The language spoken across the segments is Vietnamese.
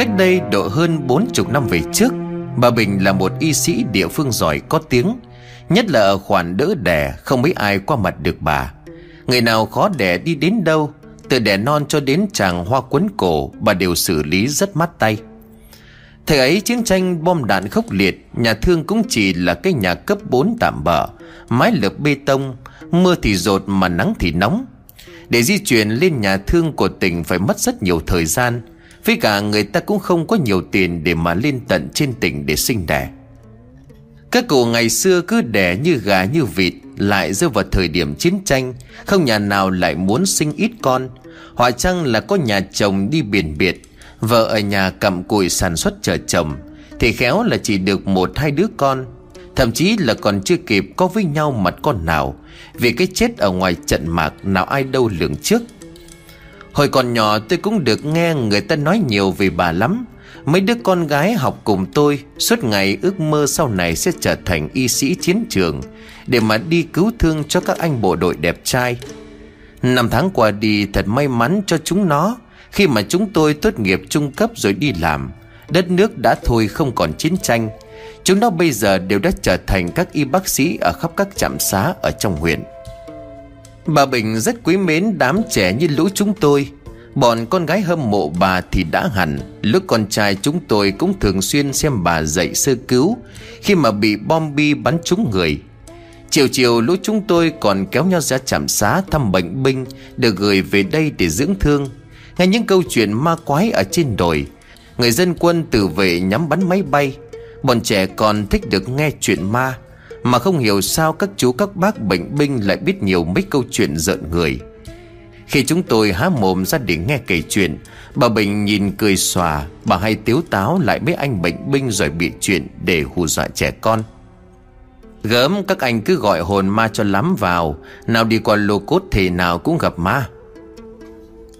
Cách đây độ hơn bốn chục năm về trước, Bà Bình là một y sĩ địa phương giỏi có tiếng, Nhất là ở khoản đỡ đẻ, Không mấy ai qua mặt được bà. Người nào khó đẻ đi đến đâu, Từ đẻ non cho đến chàng hoa quấn cổ, Bà đều xử lý rất mát tay. Thời ấy chiến tranh bom đạn khốc liệt, Nhà thương cũng chỉ là cái nhà cấp 4 tạm bỡ Mái lợp bê tông, Mưa thì rột mà nắng thì nóng. Để di chuyển lên nhà thương của tỉnh Phải mất rất nhiều thời gian. Với cả người ta cũng không có nhiều tiền Để mà lên tận trên tỉnh để sinh đẻ. Các cụ ngày xưa cứ đẻ như gà như vịt, Lại rơi vào thời điểm chiến tranh, Không nhà nào lại muốn sinh ít con. Hoặc chăng là có nhà chồng đi biển biệt, Vợ ở nhà cầm cùi sản xuất chờ chồng, Thì khéo là chỉ được một hai đứa con. Thậm chí là còn chưa kịp có với nhau mặt con nào, Vì cái chết ở ngoài trận mạc nào ai đâu lường trước. Hồi còn nhỏ tôi cũng được nghe người ta nói nhiều về bà lắm. Mấy đứa con gái học cùng tôi, Suốt ngày ước mơ sau này sẽ trở thành y sĩ chiến trường, Để mà đi cứu thương cho các anh bộ đội đẹp trai. Năm tháng qua đi, thật may mắn cho chúng nó. Khi mà chúng tôi tốt nghiệp trung cấp rồi đi làm, Đất nước đã thôi không còn chiến tranh. Chúng nó bây giờ đều đã trở thành các y bác sĩ Ở khắp các trạm xá ở trong huyện. Bà Bình rất quý mến đám trẻ như lũ chúng tôi. Bọn con gái hâm mộ bà thì đã hẳn. Lúc con trai chúng tôi cũng thường xuyên xem bà dạy sơ cứu, Khi mà bị bom bi bắn trúng người. Chiều chiều lũ chúng tôi còn kéo nhau ra trạm xá thăm bệnh binh, Được gửi về đây để dưỡng thương. Nghe những câu chuyện ma quái ở trên đồi, Người dân quân tự vệ nhắm bắn máy bay. Bọn trẻ còn thích được nghe chuyện ma. Mà không hiểu sao các chú các bác bệnh binh lại biết nhiều mấy câu chuyện giận người. Khi chúng tôi há mồm ra để nghe kể chuyện, Bà Bình nhìn cười xòa, Bà hay tiếu táo lại mấy anh bệnh binh rồi bị chuyện để hù dọa trẻ con. Gớm, các anh cứ gọi hồn ma cho lắm vào, Nào đi qua lô cốt thì nào cũng gặp ma.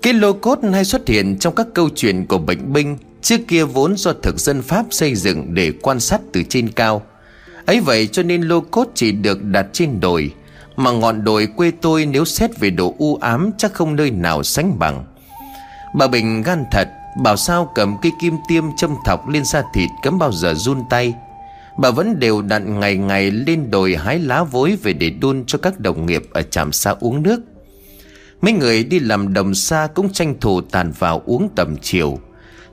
Cái lô cốt hay xuất hiện trong các câu chuyện của bệnh binh, Trước kia vốn do thực dân Pháp xây dựng để quan sát từ trên cao ấy vậy cho nên lô cốt chỉ được đặt trên đồi. Mà ngọn đồi quê tôi nếu xét về độ u ám chắc không nơi nào sánh bằng. Bà Bình gan thật, Bảo sao cầm cây kim tiêm châm thọc lên da thịt cấm bao giờ run tay. Bà vẫn đều đặn ngày ngày lên đồi hái lá vối về để đun cho các đồng nghiệp ở trạm xa uống nước. Mấy người đi làm đồng xa cũng tranh thủ tàn vào uống tầm chiều.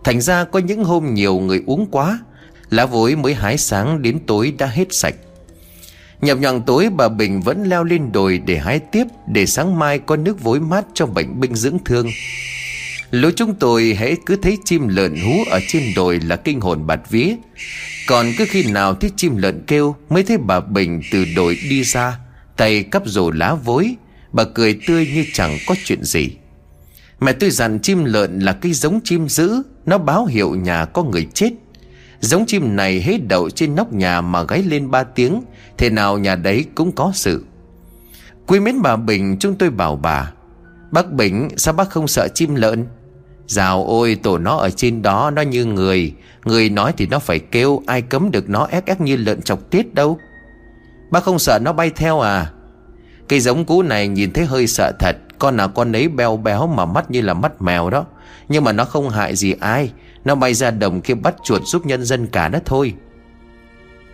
Thành ra có những hôm nhiều người uống quá Lá vối mới hái sáng đến tối đã hết sạch. Nhập nhằng tối, bà Bình vẫn leo lên đồi để hái tiếp, Để sáng mai có nước vối mát cho bệnh binh dưỡng thương. Lối chúng tôi hãy cứ thấy chim lợn hú ở trên đồi là kinh hồn bạt vía. Còn cứ khi nào thấy chim lợn kêu, Mới thấy bà Bình từ đồi đi ra, Tay cắp rổ lá vối. Bà cười tươi như chẳng có chuyện gì. Mẹ tôi dặn chim lợn là cây giống chim dữ, Nó báo hiệu nhà có người chết. Giống chim này hết đậu trên nóc nhà mà gáy lên ba tiếng, Thế nào nhà đấy cũng có sự. Quý mến bà Bình, chúng tôi bảo bà, Bác Bình, sao bác không sợ chim lợn? Dào ôi, tổ nó ở trên đó, nó như người. Người nói thì nó phải kêu, Ai cấm được nó ép ép như lợn chọc tiết đâu. Bác không sợ nó bay theo à? Cây giống cũ này nhìn thấy hơi sợ thật, Con nào con ấy beo béo mà mắt như là mắt mèo đó. Nhưng mà nó không hại gì ai. Nó bay ra đồng kia bắt chuột giúp nhân dân cả đó thôi.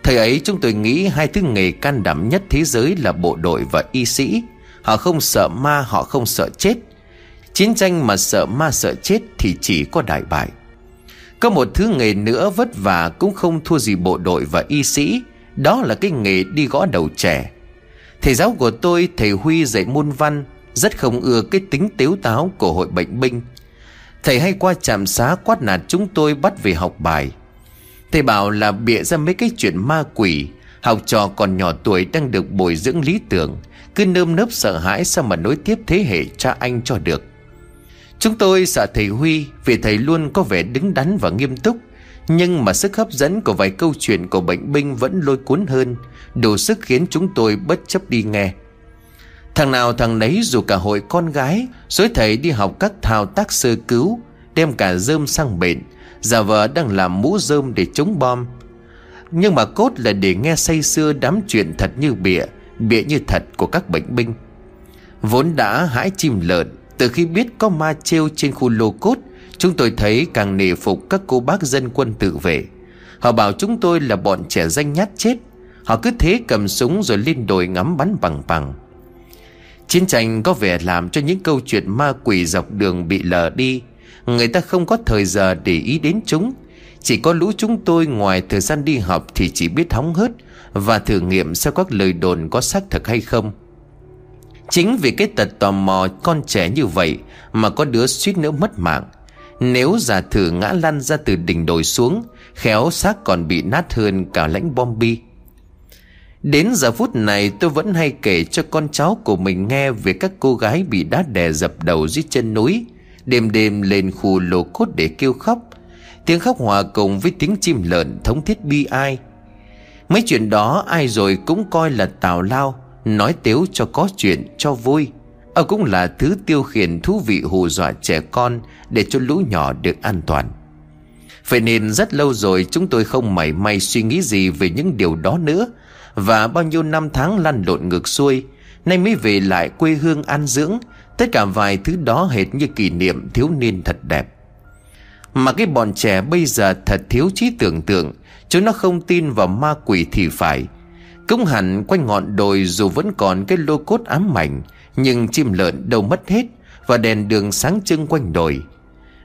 Thời ấy, chúng tôi nghĩ hai thứ nghề can đảm nhất thế giới là bộ đội và y sĩ. Họ không sợ ma, họ không sợ chết. Chiến tranh mà sợ ma, sợ chết thì chỉ có đại bại. Có một thứ nghề nữa vất vả cũng không thua gì bộ đội và y sĩ. Đó là cái nghề đi gõ đầu trẻ Thầy giáo của tôi, thầy Huy dạy môn văn, Rất không ưa cái tính tiếu táo của hội bệnh binh. Thầy hay qua trạm xá quát nạt chúng tôi bắt về học bài. Thầy bảo là bịa ra mấy cái chuyện ma quỷ. Học trò còn nhỏ tuổi đang được bồi dưỡng lý tưởng. Cứ nơm nớp sợ hãi sao mà nối tiếp thế hệ cha anh cho được. Chúng tôi sợ thầy Huy Vì thầy luôn có vẻ đứng đắn và nghiêm túc. Nhưng mà sức hấp dẫn của vài câu chuyện của bệnh binh vẫn lôi cuốn hơn. Đủ sức khiến chúng tôi bất chấp đi nghe. Thằng nào thằng nấy dù cả hội con gái Dối thầy đi học các thao tác sơ cứu, Đem cả dơm sang bệnh Giả vờ đang làm mũ dơm để chống bom. Nhưng mà cốt là để nghe say xưa đám chuyện thật như bịa Bịa như thật của các bệnh binh. Vốn đã hãi chim lợn, Từ khi biết có ma treo trên khu lô cốt, Chúng tôi thấy càng nề phục các cô bác dân quân tự vệ. Họ bảo chúng tôi là bọn trẻ danh nhát chết. Họ cứ thế cầm súng rồi lên đồi ngắm bắn bằng bằng. Chiến tranh có vẻ làm cho những câu chuyện ma quỷ dọc đường bị lờ đi. Người ta không có thời giờ để ý đến chúng. Chỉ có lũ chúng tôi ngoài thời gian đi học thì chỉ biết hóng hớt Và thử nghiệm xem các lời đồn có xác thực hay không. Chính vì cái tật tò mò con trẻ như vậy Mà có đứa suýt nữa mất mạng. Nếu giả thử ngã lăn ra từ đỉnh đồi xuống, Khéo xác còn bị nát hơn cả lãnh bom bi. Đến giờ phút này tôi vẫn hay kể cho con cháu của mình nghe Về các cô gái bị đá đè dập đầu dưới chân núi, Đêm đêm lên khu lô cốt để kêu khóc. Tiếng khóc hòa cùng với tiếng chim lợn thống thiết bi ai. Mấy chuyện đó ai rồi cũng coi là tào lao, Nói tiếu cho có chuyện cho vui. Ở cũng là thứ tiêu khiển thú vị hù dọa trẻ con Để cho lũ nhỏ được an toàn. Vậy nên rất lâu rồi chúng tôi không mảy may suy nghĩ gì về những điều đó nữa. Và bao nhiêu năm tháng lăn lộn ngược xuôi, Nay mới về lại quê hương an dưỡng, Tất cả vài thứ đó hệt như kỷ niệm thiếu niên thật đẹp. Mà cái bọn trẻ bây giờ thật thiếu trí tưởng tượng, Chúng nó không tin vào ma quỷ thì phải. Cũng hẳn quanh ngọn đồi dù vẫn còn cái lô cốt ám mảnh, Nhưng chim lợn đâu mất hết Và đèn đường sáng trưng quanh đồi.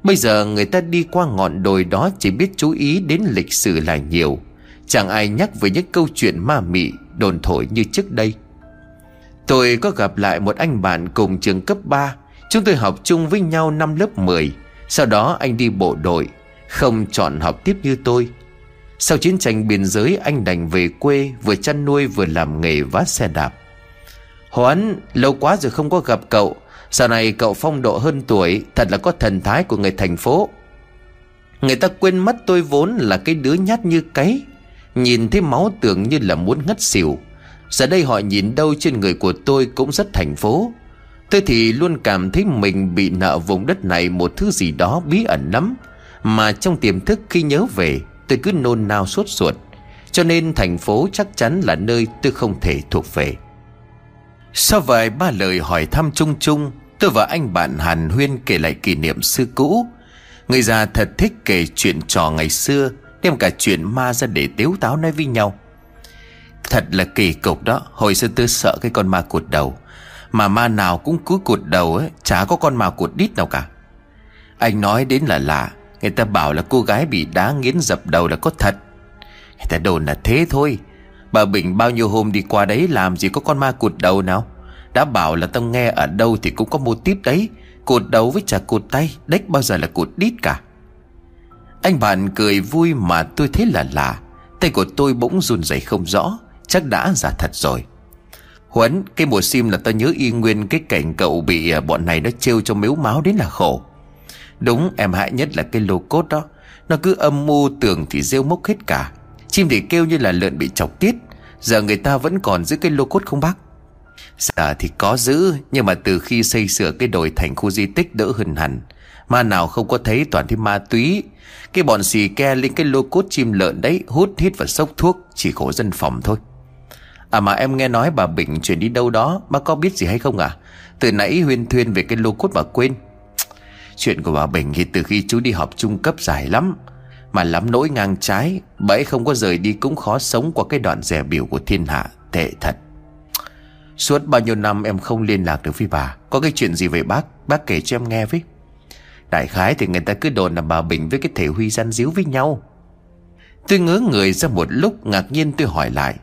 Bây giờ người ta đi qua ngọn đồi đó Chỉ biết chú ý đến lịch sử là nhiều. Chẳng ai nhắc về những câu chuyện ma mị, Đồn thổi như trước đây. Tôi có gặp lại một anh bạn cùng trường cấp 3 Chúng tôi học chung với nhau năm lớp 10 Sau đó anh đi bộ đội, Không chọn học tiếp như tôi. Sau chiến tranh biên giới, anh đành về quê, Vừa chăn nuôi vừa làm nghề vác xe đạp. Hoán, lâu quá rồi không có gặp cậu. Sau này cậu phong độ hơn tuổi, Thật là có thần thái của người thành phố. Người ta quên mất tôi vốn là cái đứa nhát như cấy. Nhìn thấy máu tưởng như là muốn ngất xỉu. Giờ đây họ nhìn đâu trên người của tôi cũng rất thành phố. Tôi thì luôn cảm thấy mình bị nợ vùng đất này một thứ gì đó bí ẩn lắm. Mà trong tiềm thức khi nhớ về, Tôi cứ nôn nao suốt ruột. Cho nên thành phố chắc chắn là nơi tôi không thể thuộc về. Sau vài ba lời hỏi thăm chung chung, Tôi và anh bạn Hàn Huyên kể lại kỷ niệm xưa cũ. Người già thật thích kể chuyện trò ngày xưa. Đem cả chuyện ma ra để tiếu táo nói với nhau. Thật là kỳ cục đó. Hồi xưa tôi sợ cái con ma cụt đầu. Mà ma nào cũng cứ cụt đầu ấy, Chả có con ma cụt đít nào cả. Anh nói đến là lạ. Người ta bảo là cô gái bị đá nghiến dập đầu là có thật. Người ta đồn là thế thôi. Bà Bình bao nhiêu hôm đi qua đấy làm gì có con ma cụt đầu nào? Đã bảo là tao nghe ở đâu thì cũng có mô típ đấy. Cụt đầu với chả cụt tay, Đếch bao giờ là cụt đít cả. Anh bạn cười vui mà tôi thấy là lạ. Tay của tôi bỗng run rẩy không rõ, Chắc đã giả thật rồi. Huấn, Cái mùa sim là tao nhớ y nguyên Cái cảnh cậu bị à, bọn này nó trêu cho miếu máu đến là khổ. Đúng, em hại nhất là cái lô cốt đó. Nó cứ âm mưu tưởng thì rêu mốc hết cả. Chim thì kêu như là lợn bị chọc tiết. Giờ người ta vẫn còn giữ cái lô cốt không bác? Giờ thì có giữ, Nhưng mà từ khi xây sửa cái đồi thành khu di tích đỡ hơn hẳn. Ma nào không có thấy toàn thấy ma túy. Cái bọn xì ke lên cái lô cốt chim lợn đấy, Hút hít và sốc thuốc, Chỉ khổ dân phòng thôi. À mà em nghe nói bà Bình chuyển đi đâu đó Bác có biết gì hay không à? Từ nãy huyên thuyên về cái lô cốt mà quên. Chuyện của bà Bình thì từ khi chú đi học trung cấp dài lắm, Mà lắm nỗi ngang trái, Bà ấy không có rời đi cũng khó sống qua cái đoạn rẻ biểu của thiên hạ, Tệ thật. Suốt bao nhiêu năm em không liên lạc được với bà, Có cái chuyện gì về bác? Bác kể cho em nghe với. Đại khái thì người ta cứ đồn là bà Bình với cái thể Huy gian díu với nhau. Tôi ngớ người ra một lúc, Ngạc nhiên tôi hỏi lại.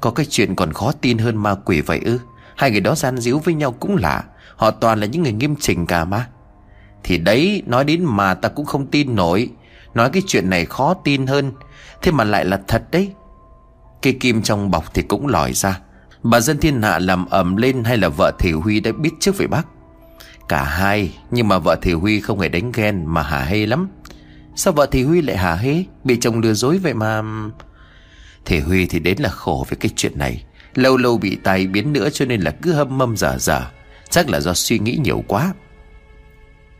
Có cái chuyện còn khó tin hơn ma quỷ vậy ư? Hai người đó gian díu với nhau cũng lạ. Họ toàn là những người nghiêm chỉnh cả mà. Thì đấy, nói đến mà ta cũng không tin nổi. Nói cái chuyện này khó tin hơn. Thế mà lại là thật đấy. Cây kim trong bọc thì cũng lòi ra. Bà dân thiên hạ làm ẩm lên Hay là vợ Thị Huy đã biết trước về bác? Cả hai, Nhưng mà vợ thì Huy không hề đánh ghen Mà hả hê lắm. Sao vợ thì Huy lại hả hê? Bị chồng lừa dối vậy mà. Thì Huy thì đến là khổ với cái chuyện này. Lâu lâu bị tai biến nữa cho nên là cứ hâm mâm dở dở Chắc là do suy nghĩ nhiều quá.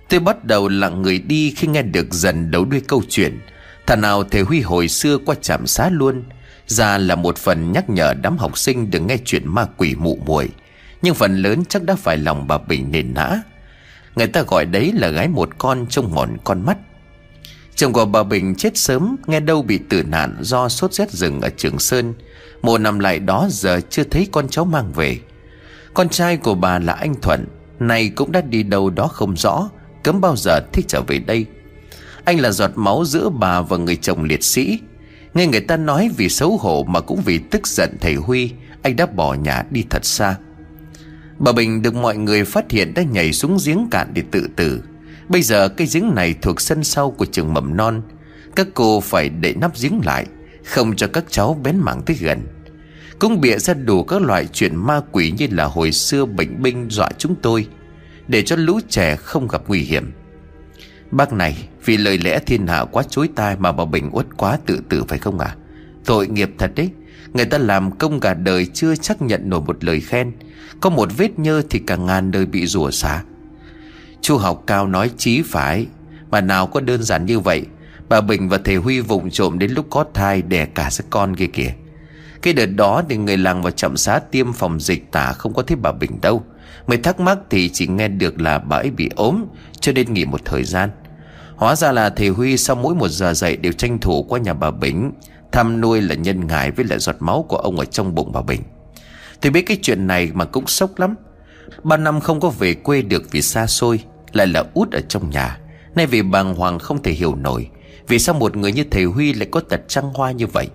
Tôi bắt đầu lặng người đi khi nghe được dần đấu đuôi câu chuyện. Thà nào thầy Huy hồi xưa qua trạm xá luôn. Ra là một phần nhắc nhở đám học sinh đừng nghe chuyện ma quỷ mụ muội. Nhưng phần lớn chắc đã phải lòng bà Bình nền nã. Người ta gọi đấy là gái một con trông mòn con mắt. Chồng của bà Bình chết sớm, Nghe đâu bị tử nạn do sốt rét rừng ở Trường Sơn. Mùa năm lại đó, giờ chưa thấy con cháu mang về. Con trai của bà là anh Thuận Này cũng đã đi đâu đó không rõ, Cấm bao giờ thích trở về đây. Anh là giọt máu giữa bà và người chồng liệt sĩ. Nghe người ta nói vì xấu hổ mà cũng vì tức giận thầy Huy, Anh đã bỏ nhà đi thật xa. Bà Bình được mọi người phát hiện đã nhảy xuống giếng cạn để tự tử. Bây giờ cái giếng này thuộc sân sau của trường mầm non. Các cô phải để nắp giếng lại, Không cho các cháu bén mảng tới gần. Cũng bịa ra đủ các loại chuyện ma quỷ như là hồi xưa bệnh binh dọa chúng tôi, Để cho lũ trẻ không gặp nguy hiểm. Bác này, vì lời lẽ thiên hạ quá chối tai Mà bà Bình uất quá tự tử phải không à Tội nghiệp thật đấy. Người ta làm công cả đời chưa chắc nhận nổi một lời khen. Có một vết nhơ thì cả ngàn đời bị rủa xả Chu học cao nói chí phải. Mà nào có đơn giản như vậy, Bà Bình và thầy Huy vụng trộm đến lúc có thai Đẻ cả sức con kia kìa. Cái đợt đó thì người làng và chậm xá tiêm phòng dịch tả không có thấy bà Bình đâu. Mới thắc mắc thì chỉ nghe được là bà ấy bị ốm, Cho nên nghỉ một thời gian. Hóa ra là thầy Huy sau mỗi một giờ dậy đều tranh thủ qua nhà bà Bình. Thăm nuôi là nhân ngài với lại giọt máu của ông ở trong bụng bà Bình. Tôi biết cái chuyện này mà cũng sốc lắm. Ba năm không có về quê được vì xa xôi, Lại là út ở trong nhà. Nay vì bàng hoàng không thể hiểu nổi, Vì sao một người như thầy Huy lại có tật trăng hoa như vậy?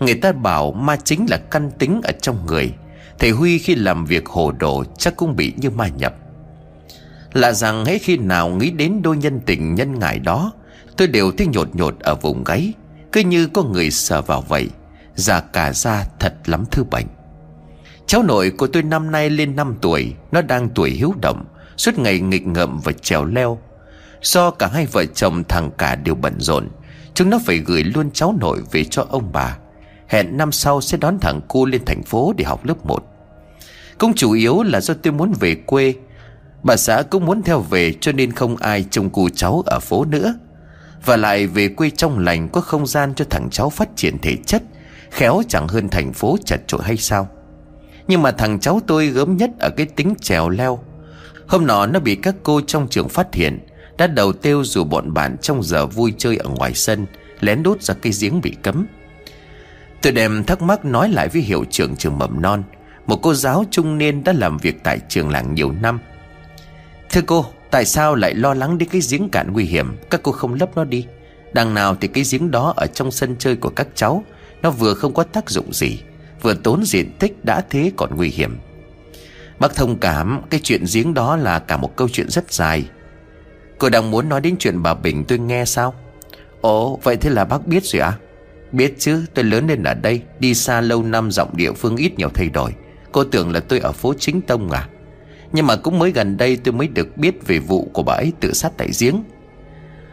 Người ta bảo ma chính là căn tính ở trong người. Thầy Huy khi làm việc hồ đồ chắc cũng bị như ma nhập. Lạ rằng hễ khi nào nghĩ đến đôi nhân tình nhân ngại đó, Tôi đều thấy nhột nhột ở vùng gáy. Cứ như có người sờ vào vậy, Già cả da thật lắm thư bệnh. Cháu nội của tôi năm nay lên 5 tuổi, Nó đang tuổi hiếu động, Suốt ngày nghịch ngợm và trèo leo. Do cả hai vợ chồng thằng cả đều bận rộn, Chúng nó phải gửi luôn cháu nội về cho ông bà. Hẹn năm sau sẽ đón thằng cu lên thành phố để học lớp 1 Cũng chủ yếu là do tôi muốn về quê. Bà xã cũng muốn theo về cho nên không ai trông cu cháu ở phố nữa. Và lại về quê trong lành có không gian cho thằng cháu phát triển thể chất Khéo chẳng hơn thành phố chật chội hay sao? Nhưng mà thằng cháu tôi gớm nhất ở cái tính trèo leo. Hôm nọ nó bị các cô trong trường phát hiện Đã đầu tiêu dù bọn bạn trong giờ vui chơi ở ngoài sân Lén đốt ra cây giếng bị cấm. Tôi đem thắc mắc nói lại với hiệu trưởng trường mầm non Một cô giáo trung niên đã làm việc tại trường làng nhiều năm. Thưa cô, tại sao lại lo lắng đến cái giếng cạn nguy hiểm? Các cô không lấp nó đi. Đằng nào thì cái giếng đó ở trong sân chơi của các cháu, Nó vừa không có tác dụng gì, Vừa tốn diện tích đã thế còn nguy hiểm. Bác thông cảm, Cái chuyện giếng đó là cả một câu chuyện rất dài. Cô đang muốn nói đến chuyện bà Bình tôi nghe sao? Ồ, vậy thế là bác biết rồi à Biết chứ, tôi lớn lên ở đây, Đi xa lâu năm, giọng địa phương ít nhiều thay đổi. Cô tưởng là tôi ở phố Chính Tông à? Nhưng mà cũng mới gần đây tôi mới được biết Về vụ của bà ấy tự sát tại giếng.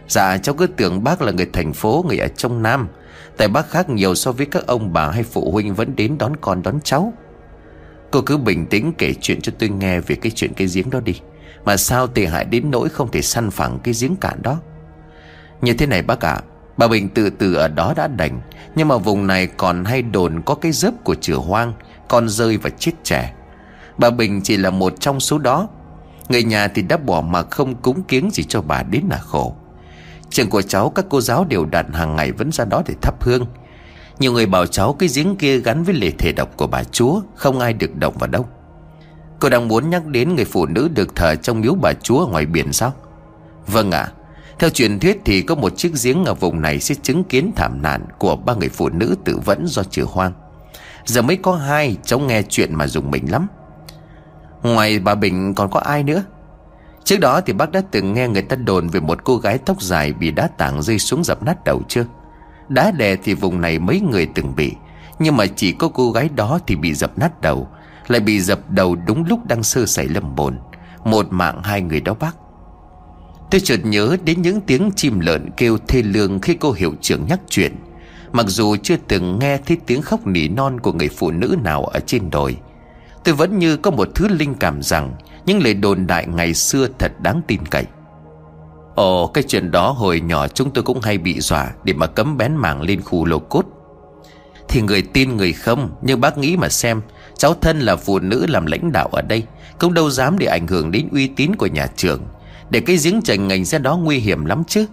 Dạ cháu cứ tưởng bác là người thành phố, Người ở trong Nam. Tại bác khác nhiều so với các ông bà hay phụ huynh Vẫn đến đón con, đón cháu. Cô cứ bình tĩnh kể chuyện cho tôi nghe Về cái chuyện cái giếng đó đi. Mà sao tệ hại đến nỗi không thể săn phẳng cái giếng cạn đó? Như thế này bác ạ, Bà Bình tự tử ở đó đã đành. Nhưng mà vùng này còn hay đồn có cái dớp của chửa hoang, Con rơi và chết trẻ. Bà Bình chỉ là một trong số đó. Người nhà thì đã bỏ mà không cúng kiếng gì cho bà đến là khổ. Trường của cháu, các cô giáo đều đặn hàng ngày vẫn ra đó để thắp hương. Nhiều người bảo cháu cái giếng kia gắn với lễ thể độc của bà chúa, Không ai được động vào đâu. Cô đang muốn nhắc đến người phụ nữ được thờ trong miếu bà chúa ở ngoài biển sao? Vâng ạ. Theo truyền thuyết thì có một chiếc giếng ở vùng này sẽ chứng kiến thảm nạn của ba người phụ nữ tự vẫn do trừ hoang. Giờ mới có hai, cháu nghe chuyện mà dùng mình lắm. Ngoài bà Bình còn có ai nữa? Trước đó thì bác đã từng nghe người ta đồn về một cô gái tóc dài bị đá tảng rơi xuống dập nát đầu chưa? Đá đè thì vùng này mấy người từng bị, Nhưng mà chỉ có cô gái đó thì bị dập nát đầu, Lại bị dập đầu đúng lúc đang sơ sẩy lầm bồn. Một mạng hai người đó bác. Tôi chợt nhớ đến những tiếng chim lợn kêu thê lương khi cô hiệu trưởng nhắc chuyện. Mặc dù chưa từng nghe thấy tiếng khóc nỉ non của người phụ nữ nào ở trên đồi Tôi vẫn như có một thứ linh cảm rằng những lời đồn đại ngày xưa thật đáng tin cậy. Ồ, cái chuyện đó hồi nhỏ chúng tôi cũng hay bị dọa Để mà cấm bén mảng lên khu lô cốt. Thì người tin người không, Nhưng bác nghĩ mà xem, Cháu thân là phụ nữ làm lãnh đạo ở đây, Cũng đâu dám để ảnh hưởng đến uy tín của nhà trường. Để cái giếng trành ngành ra đó nguy hiểm lắm chứ.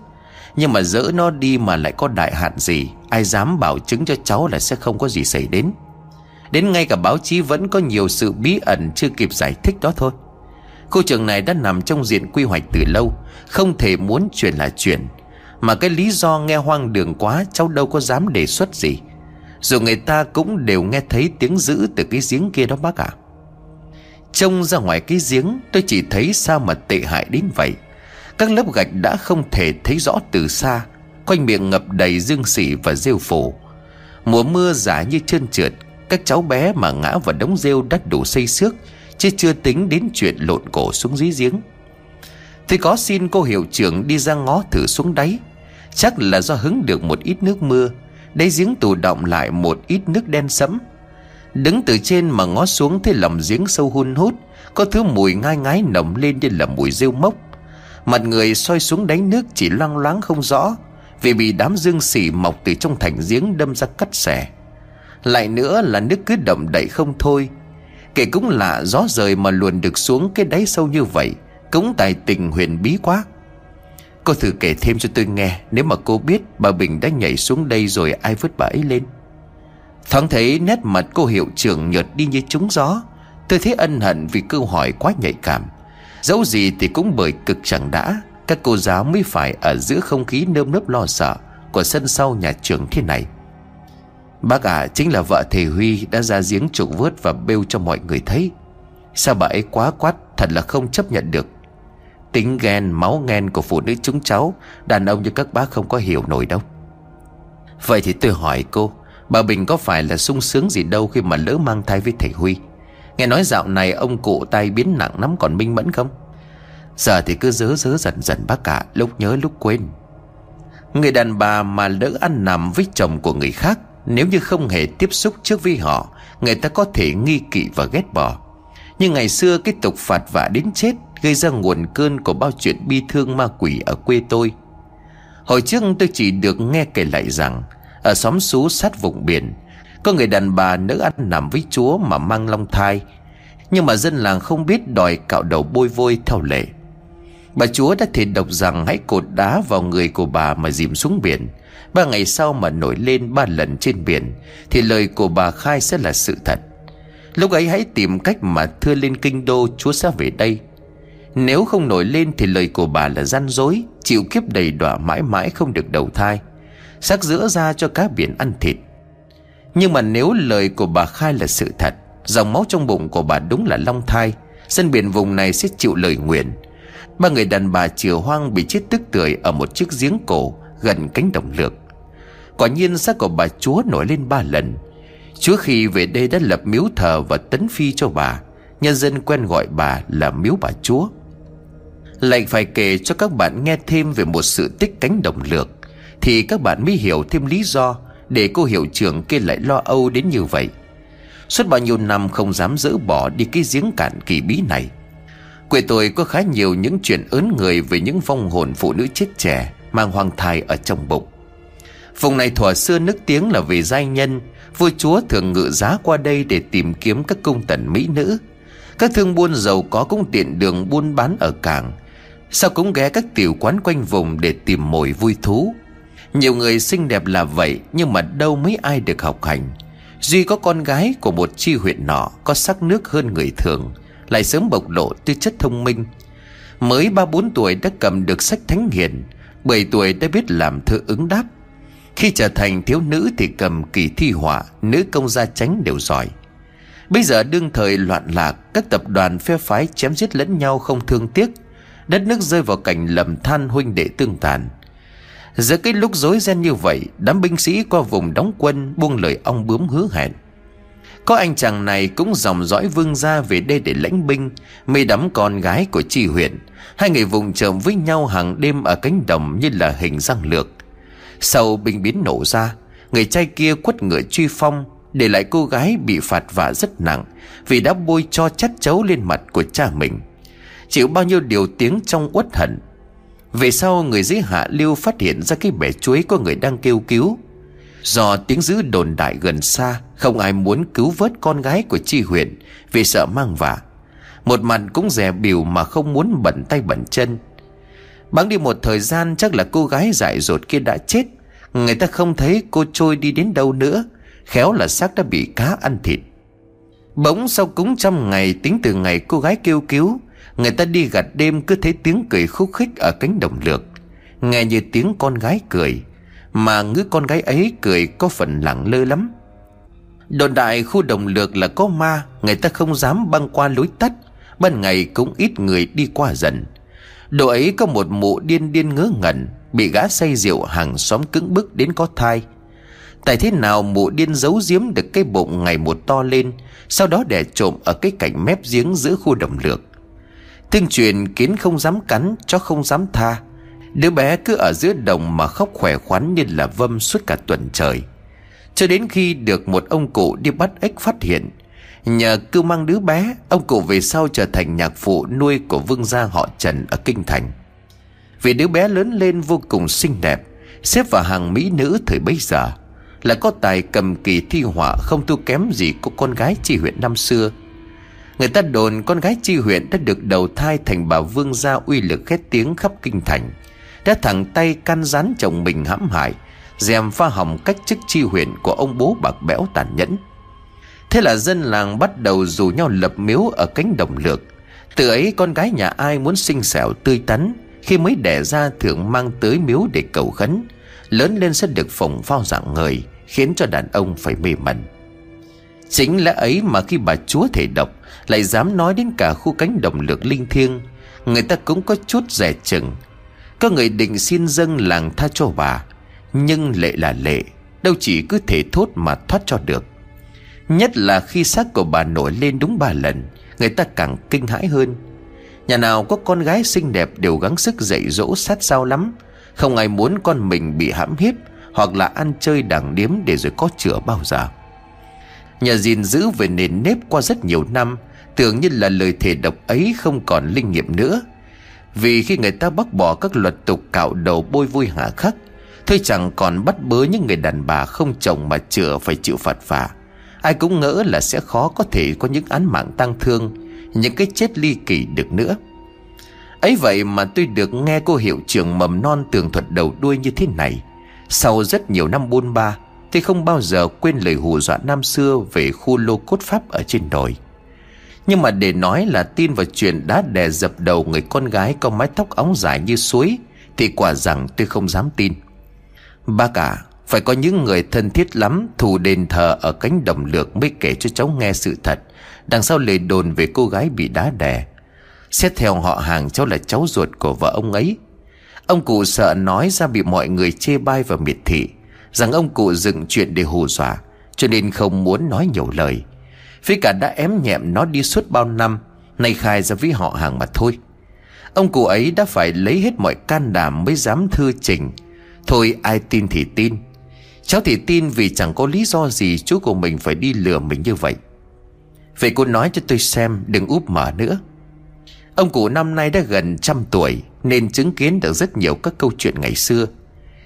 Nhưng mà dỡ nó đi mà lại có đại hạn gì, Ai dám bảo chứng cho cháu là sẽ không có gì xảy đến. Đến ngay cả báo chí vẫn có nhiều sự bí ẩn chưa kịp giải thích đó thôi. Khu trường này đã nằm trong diện quy hoạch từ lâu, Không thể muốn chuyển là chuyển. Mà cái lý do nghe hoang đường quá, Cháu đâu có dám đề xuất gì. Dù người ta cũng đều nghe thấy tiếng dữ Từ cái giếng kia đó bác ạ. À. Trông ra ngoài cái giếng, Tôi chỉ thấy sao mà tệ hại đến vậy. Các lớp gạch đã không thể thấy rõ từ xa, Quanh miệng ngập đầy dương xỉ và rêu phủ Mùa mưa giả như trơn trượt các cháu bé mà ngã vào đống rêu đắt đủ xây xước, Chứ chưa tính đến chuyện lộn cổ xuống dưới giếng. Thì có xin cô hiệu trưởng đi ra ngó thử xuống đáy. Chắc là do hứng được một ít nước mưa, Đáy giếng tù động lại một ít nước đen sẫm. Đứng từ trên mà ngó xuống thấy lòng giếng sâu hun hút, Có thứ mùi ngai ngái nồng lên như là mùi rêu mốc. Mặt người soi xuống đáy nước chỉ loang loáng không rõ, Vì bị đám dương xỉ mọc từ trong thành giếng đâm ra cắt xẻ. Lại nữa là nước cứ đậm đậy không thôi. Kể cũng lạ gió rời mà luồn được xuống cái đáy sâu như vậy, Cũng tài tình huyền bí quá. Cô thử kể thêm cho tôi nghe, Nếu mà cô biết bà Bình đã nhảy xuống đây rồi ai vứt bà ấy lên. Thoáng thấy nét mặt cô hiệu trưởng nhợt đi như trúng gió. Tôi thấy ân hận vì câu hỏi quá nhạy cảm. Dẫu gì thì cũng bởi cực chẳng đã, Các cô giáo mới phải ở giữa không khí nơm nớp lo sợ Của sân sau nhà trường thế này. Bác ả à, chính là vợ thầy Huy Đã ra giếng trục vớt và bêu cho mọi người thấy. Sao bà ấy quá quát Thật là không chấp nhận được. Tính ghen máu ghen của phụ nữ chúng cháu Đàn ông như các bác không có hiểu nổi đâu. Vậy thì tôi hỏi cô Bà Bình có phải là sung sướng gì đâu Khi mà lỡ mang thai với thầy Huy? Nghe nói dạo này ông cụ tay biến nặng lắm còn minh mẫn không? Giờ thì cứ dớ dớ dần dần bác cả Lúc nhớ lúc quên. Người đàn bà mà lỡ ăn nằm với chồng của người khác nếu như không hề tiếp xúc trước với họ, Người ta có thể nghi kỵ và ghét bỏ. Nhưng ngày xưa cái tục phạt vạ đến chết Gây ra nguồn cơn của bao chuyện bi thương ma quỷ ở quê tôi. Hồi trước tôi chỉ được nghe kể lại rằng, Ở xóm xú sát vùng biển, Có người đàn bà nữ ăn nằm với chúa mà mang long thai. Nhưng mà dân làng không biết đòi cạo đầu bôi vôi theo lệ. Bà chúa đã thể độc rằng hãy cột đá vào người của bà mà dìm xuống biển. Ba ngày sau mà nổi lên ba lần trên biển, Thì lời của bà khai sẽ là sự thật. Lúc ấy hãy tìm cách mà thưa lên kinh đô Chúa sẽ về đây. Nếu không nổi lên thì lời của bà là gian dối, Chịu kiếp đầy đọa mãi mãi không được đầu thai, Xác giữa ra cho cá biển ăn thịt. Nhưng mà nếu lời của bà khai là sự thật, Dòng máu trong bụng của bà đúng là long thai, Sân biển vùng này sẽ chịu lời nguyện. Ba người đàn bà chìa hoang bị chết tức tưởi Ở một chiếc giếng cổ gần cánh đồng lược. Quả nhiên xác của bà chúa nổi lên ba lần. Chúa khi về đây đã lập miếu thờ và tấn phi cho bà. Nhân dân quen gọi bà là miếu bà chúa. Lại phải kể cho các bạn nghe thêm về một sự tích cánh đồng lược, Thì các bạn mới hiểu thêm lý do Để cô hiệu trưởng kia lại lo âu đến như vậy. Suốt bao nhiêu năm không dám dỡ bỏ đi cái giếng cạn kỳ bí này. Quê tôi có khá nhiều những chuyện ớn người Về những vong hồn phụ nữ chết trẻ. Mang hoang thai ở trong bụng. Vùng này thuở xưa nước tiếng là vì giai nhân, Vua chúa thường ngự giá qua đây để tìm kiếm các công tần mỹ nữ. Các thương buôn giàu có cũng tiện đường buôn bán ở cảng Sao cũng ghé các tiểu quán quanh vùng để tìm mồi vui thú. Nhiều người xinh đẹp là vậy, Nhưng mà đâu mấy ai được học hành. Duy có con gái của một chi huyện nọ Có sắc nước hơn người thường, Lại sớm bộc lộ tư chất thông minh. Mới ba bốn tuổi đã cầm được sách thánh hiền 7 tuổi đã biết làm thơ ứng đáp. Khi trở thành thiếu nữ thì cầm kỳ thi họa, Nữ công gia tránh đều giỏi. Bây giờ đương thời loạn lạc, Các tập đoàn phe phái chém giết lẫn nhau không thương tiếc. Đất nước rơi vào cảnh lầm than huynh đệ tương tàn. Giữa cái lúc rối ren như vậy, Đám binh sĩ qua vùng đóng quân Buông lời ong bướm hứa hẹn. Có anh chàng này cũng dòng dõi vương gia về đây để lãnh binh, Mê đắm con gái của tri huyện. Hai người vùng trộm với nhau hàng đêm ở cánh đồng như là hình răng lược. Sau binh biến nổ ra, Người trai kia quất ngựa truy phong, Để lại cô gái bị phạt vạ rất nặng Vì đã bôi cho chất chấu lên mặt của cha mình. Chịu bao nhiêu điều tiếng trong uất hận. Về sau, người dưới hạ lưu phát hiện ra cái bể chuối của người đang kêu cứu. Do tiếng dữ đồn đại gần xa không ai muốn cứu vớt con gái của chi huyện Vì sợ mang vả Một mặt cũng rẻ biểu mà không muốn bẩn tay bẩn chân. Bắn đi một thời gian, chắc là cô gái dại dột kia đã chết. Người ta không thấy cô trôi đi đến đâu nữa. Khéo là xác đã bị cá ăn thịt. Bỗng sau cúng trăm ngày, tính từ ngày cô gái kêu cứu, Người ta đi gặt đêm cứ thấy tiếng cười khúc khích ở cánh đồng lược. Nghe như tiếng con gái cười, Mà ngứa con gái ấy cười có phần lặng lơ lắm. Đồn đại khu đồng lược là có ma, Người ta không dám băng qua lối tắt. Ban ngày cũng ít người đi qua dần. Đồ ấy có một mụ điên điên ngớ ngẩn, Bị gã say rượu hàng xóm cứng bức đến có thai. Tại thế nào mụ điên giấu giếm được cái bụng ngày một to lên, Sau đó đè trộm ở cái cạnh mép giếng giữa khu đồng lược. Tương truyền kiến không dám cắn, Chó không dám tha. Đứa bé cứ ở giữa đồng mà khóc khỏe khoắn như là vâm suốt cả tuần trời. Cho đến khi được một ông cụ đi bắt ếch phát hiện, Nhờ cưu mang đứa bé, Ông cụ về sau trở thành nhạc phụ nuôi của vương gia họ Trần ở Kinh Thành. Vì đứa bé lớn lên vô cùng xinh đẹp, Xếp vào hàng mỹ nữ thời bấy giờ Là có tài cầm kỳ thi họa không thua kém gì của con gái chi huyện năm xưa. Người ta đồn con gái chi huyện đã được đầu thai thành bà vương gia uy lực khét tiếng khắp kinh thành, Đã thẳng tay can rán chồng mình hãm hại Dèm pha hỏng cách chức chi huyện của ông bố bạc bẽo tàn nhẫn. Thế là dân làng bắt đầu rủ nhau lập miếu ở cánh đồng lược. Từ ấy, con gái nhà ai muốn xinh xẻo, tươi tắn, Khi mới đẻ ra thường mang tới miếu để cầu khấn. Lớn lên sẽ được phồng phao dạng người, Khiến cho đàn ông phải mê mẩn. Chính lẽ ấy mà khi bà chúa thể độc, Lại dám nói đến cả khu cánh đồng lược linh thiêng, Người ta cũng có chút rẻ chừng. Có người định xin dâng làng tha cho bà nhưng lệ là lệ, Đâu chỉ cứ thể thốt mà thoát cho được. Nhất là khi xác của bà nổi lên đúng ba lần, Người ta càng kinh hãi hơn. Nhà nào có con gái xinh đẹp đều gắng sức dạy dỗ sát sao lắm. Không ai muốn con mình bị hãm hiếp Hoặc là ăn chơi đảng điếm để rồi có chữa bao giờ. Nhà gìn giữ về nền nếp qua rất nhiều năm, Tưởng như là lời thề độc ấy không còn linh nghiệm nữa. Vì khi người ta bác bỏ các luật tục cạo đầu bôi vui hạ khắc Thôi chẳng còn bắt bớ những người đàn bà không chồng mà chữa phải chịu phạt phả Ai cũng ngỡ là sẽ khó có thể có những án mạng tang thương, Những cái chết ly kỳ được nữa. Ấy vậy mà tôi được nghe cô hiệu trưởng mầm non tường thuật đầu đuôi như thế này. Sau rất nhiều năm buôn ba, Tôi không bao giờ quên lời hù dọa năm xưa Về khu lô cốt pháp ở trên đồi. Nhưng mà để nói là tin vào chuyện đã đè dập đầu Người con gái có mái tóc óng dài như suối, Thì quả rằng tôi không dám tin. Bác cả phải có những người thân thiết lắm, Thù đền thờ ở cánh đồng lược Mới kể cho cháu nghe sự thật. Đằng sau lời đồn về cô gái bị đá đè. Xét theo họ hàng, cháu là cháu ruột của vợ ông ấy. Ông cụ sợ nói ra bị mọi người chê bai và miệt thị. Rằng ông cụ dựng chuyện để hù dọa, Cho nên không muốn nói nhiều lời. Phía cả đã ém nhẹm nó đi suốt bao năm, Nay khai ra với họ hàng mà thôi. Ông cụ ấy đã phải lấy hết mọi can đảm mới dám thư trình. Thôi ai tin thì tin. Cháu thì tin vì chẳng có lý do gì chú của mình phải đi lừa mình như vậy. Vậy cô nói cho tôi xem, đừng úp mở nữa. Ông cụ năm nay đã gần trăm tuổi, Nên chứng kiến được rất nhiều các câu chuyện ngày xưa.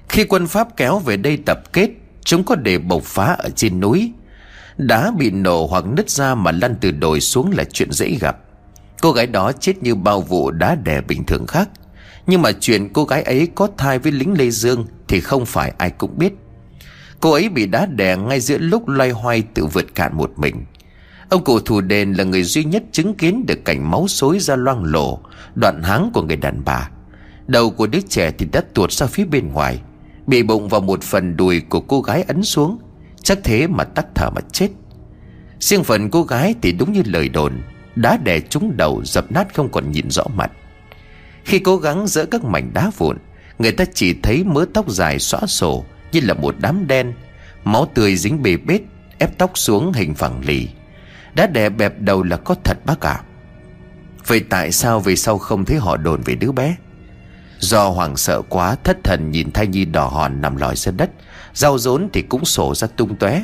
Khi quân Pháp kéo về đây tập kết, Chúng có để bộc phá ở trên núi. Đá bị nổ hoặc nứt ra mà lăn từ đồi xuống là chuyện dễ gặp. Cô gái đó chết như bao vụ đá đè bình thường khác. Nhưng mà chuyện cô gái ấy có thai với lính Lê Dương Thì không phải ai cũng biết. Cô ấy bị đá đè ngay giữa lúc loay hoay tự vượt cạn một mình. Ông cụ thủ đền là người duy nhất chứng kiến được cảnh máu xối ra loang lổ, Đoạn háng của người đàn bà. Đầu của đứa trẻ thì đã tuột ra phía bên ngoài, Bị bụng vào một phần đùi của cô gái ấn xuống, Chắc thế mà tắt thở mà chết. Riêng phần cô gái thì đúng như lời đồn, Đá đè trúng đầu, dập nát không còn nhìn rõ mặt. Khi cố gắng dỡ các mảnh đá vụn, Người ta chỉ thấy mớ tóc dài xóa sổ như là một đám đen. Máu tươi dính bề bết, Ép tóc xuống hình phẳng lì. Đá đè bẹp đầu là có thật bác ạ. Vậy tại sao về sau không thấy họ đồn về đứa bé? Do hoàng sợ quá, Thất thần nhìn thai nhi đỏ hòn nằm lòi trên đất. Rau rốn thì cũng sổ ra tung tóe.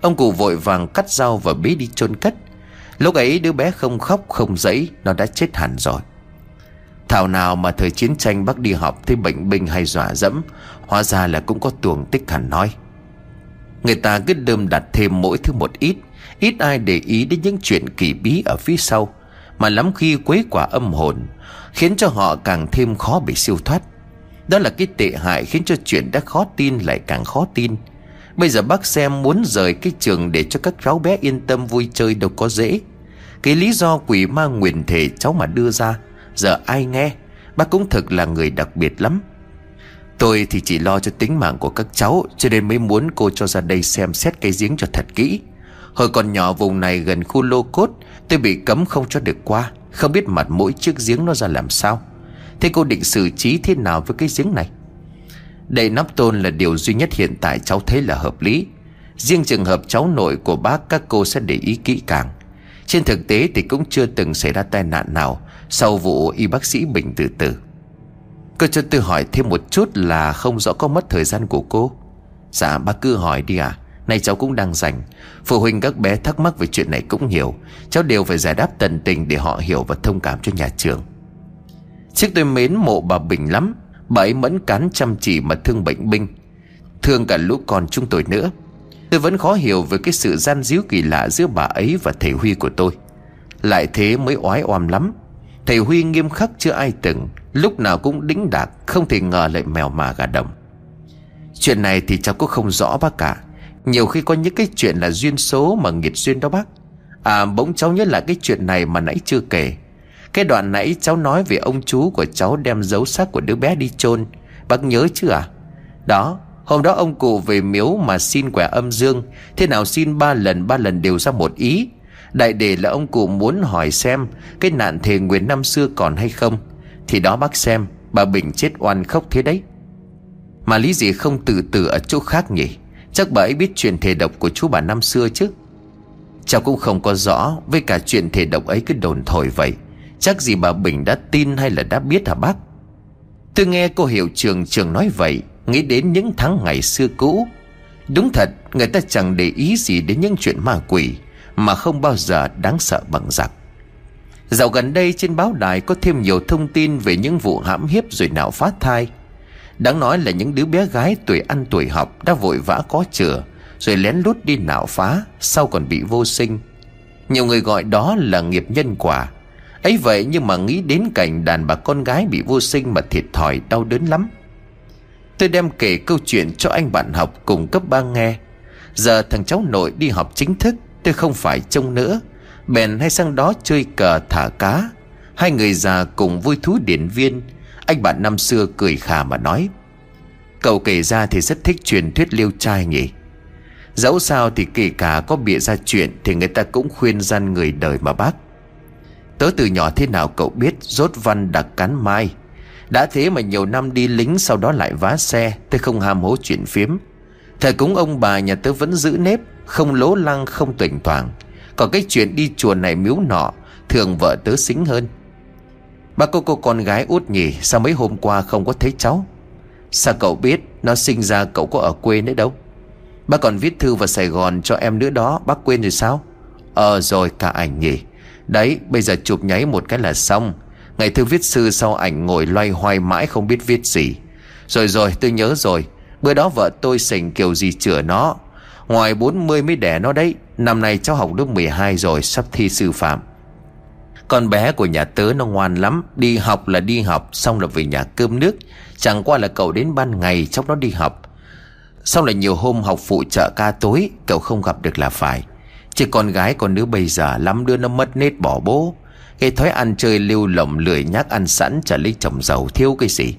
Ông cụ vội vàng cắt rau và bế đi chôn cất. Lúc ấy đứa bé không khóc, không dẫy Nó đã chết hẳn rồi. Thảo nào mà thời chiến tranh bác đi học Thấy bệnh binh hay dọa dẫm, Hóa ra là cũng có tuồng tích hẳn nói. Người ta cứ đơm đặt thêm mỗi thứ một ít Ít ai để ý đến những chuyện kỳ bí ở phía sau, Mà lắm khi quấy quả âm hồn, Khiến cho họ càng thêm khó bị siêu thoát. Đó là cái tệ hại khiến cho chuyện đã khó tin lại càng khó tin. Bây giờ bác xem muốn rời cái trường để cho các cháu bé yên tâm vui chơi đâu có dễ. Cái lý do quỷ ma nguyền thể cháu mà đưa ra Giờ ai nghe? Bác cũng thực là người đặc biệt lắm. Tôi thì chỉ lo cho tính mạng của các cháu, Cho nên mới muốn cô cho ra đây xem xét cái giếng cho thật kỹ. Hồi còn nhỏ vùng này gần khu lô cốt, Tôi bị cấm không cho được qua. Không biết mặt mỗi chiếc giếng nó ra làm sao. Thế cô định xử trí thế nào với cái giếng này? Đậy nắp tôn là điều duy nhất hiện tại cháu thấy là hợp lý. Riêng trường hợp cháu nội của bác, các cô sẽ để ý kỹ càng. Trên thực tế thì cũng chưa từng xảy ra tai nạn nào. Sau vụ y bác sĩ Bình từ từ Cô cho tôi hỏi thêm một chút là không rõ có mất thời gian của cô. Dạ bác cứ hỏi đi à Nay cháu cũng đang rảnh. Phụ huynh các bé thắc mắc về chuyện này cũng nhiều Cháu đều phải giải đáp tận tình để họ hiểu và thông cảm cho nhà trường. Trước tôi mến mộ bà Bình lắm. Bà ấy mẫn cán chăm chỉ mà thương bệnh binh. Thương cả lũ con chúng tôi nữa. Tôi vẫn khó hiểu về cái sự gian díu kỳ lạ giữa bà ấy và thầy Huy của tôi. Lại thế mới oái oăm lắm. Thầy Huy nghiêm khắc chưa ai từng, Lúc nào cũng đính đạc, Không thể ngờ lại mèo mà gà đồng. Chuyện này thì cháu cũng không rõ bác cả Nhiều khi có những cái chuyện là duyên số Mà nghiệt duyên đó bác. À bỗng cháu nhớ lại cái chuyện này mà nãy chưa kể. Cái đoạn nãy cháu nói về ông chú của cháu Đem dấu xác của đứa bé đi chôn. Bác nhớ chứ à Đó, Hôm đó ông cụ về miếu mà xin quẻ âm dương. Thế nào xin ba lần ba lần đều ra một ý. Đại đề là ông cụ muốn hỏi xem Cái nạn thề nguyện năm xưa còn hay không. Thì đó bác xem, Bà Bình chết oan khóc thế đấy. Mà lý gì không tự tử ở chỗ khác nhỉ? Chắc bà ấy biết chuyện thể độc của chú bà năm xưa chứ. Cháu cũng không có rõ Với cả chuyện thể độc ấy cứ đồn thổi vậy. Chắc gì bà Bình đã tin hay là đã biết hả bác? Tôi nghe cô hiệu trường trường nói vậy, Nghĩ đến những tháng ngày xưa cũ. Đúng thật, Người ta chẳng để ý gì đến những chuyện ma quỷ. Mà không bao giờ đáng sợ bằng giặc. Dạo gần đây trên báo đài có thêm nhiều thông tin về những vụ hãm hiếp rồi nạo phá thai. Đáng nói là những đứa bé gái tuổi ăn tuổi học đã vội vã có chừa, Rồi lén lút đi nạo phá, Sau còn bị vô sinh. Nhiều người gọi đó là nghiệp nhân quả. Ấy vậy nhưng mà nghĩ đến cảnh đàn bà con gái bị vô sinh mà thiệt thòi, đau đớn lắm. Tôi đem kể câu chuyện cho anh bạn học cùng cấp ba nghe. Giờ thằng cháu nội đi học chính thức Tôi không phải trông nữa. Bèn hay sang đó chơi cờ thả cá. Hai người già cùng vui thú điển viên. Anh bạn năm xưa cười khà mà nói, Cậu kể ra thì rất thích truyền thuyết liêu trai nhỉ. Dẫu sao thì kể cả có bịa ra chuyện Thì người ta cũng khuyên gian người đời mà bác. Tớ từ nhỏ thế nào cậu biết Rốt văn đặc cắn mai. Đã thế mà nhiều năm đi lính Sau đó lại vá xe Tớ không ham hố chuyện phiếm. Thời cúng ông bà nhà tớ vẫn giữ nếp. Không lố lăng, không tuỳnh thoảng. Còn cái chuyện đi chùa này miếu nọ, Thường vợ tớ xính hơn. Ba cô cô con gái út nhỉ, Sao mấy hôm qua không có thấy cháu? Sao cậu biết Nó sinh ra cậu có ở quê nữa đâu? Bác còn viết thư vào Sài Gòn cho em nữa đó, Bác quên rồi sao? Ờ rồi cả ảnh nhỉ. Đấy, bây giờ chụp nháy một cái là xong. Ngày thư viết sư sau ảnh ngồi loay hoay mãi không biết viết gì. Rồi rồi, tôi nhớ rồi. Bữa đó vợ tôi sành kiểu gì chữa nó. Ngoài 40 mới đẻ nó đấy. Năm nay cháu học lớp 12 rồi, Sắp thi sư phạm. Con bé của nhà tớ nó ngoan lắm. Đi học là đi học, Xong là về nhà cơm nước. Chẳng qua là cậu đến ban ngày chốc nó đi học. Xong là nhiều hôm học phụ trợ ca tối, Cậu không gặp được là phải. Chứ con gái, con đứa bây giờ, lắm đứa nó mất nết bỏ bố. Cái thói ăn chơi lưu lỏng, lười nhác ăn sẵn, Chả lấy chồng giàu, thiếu cái gì.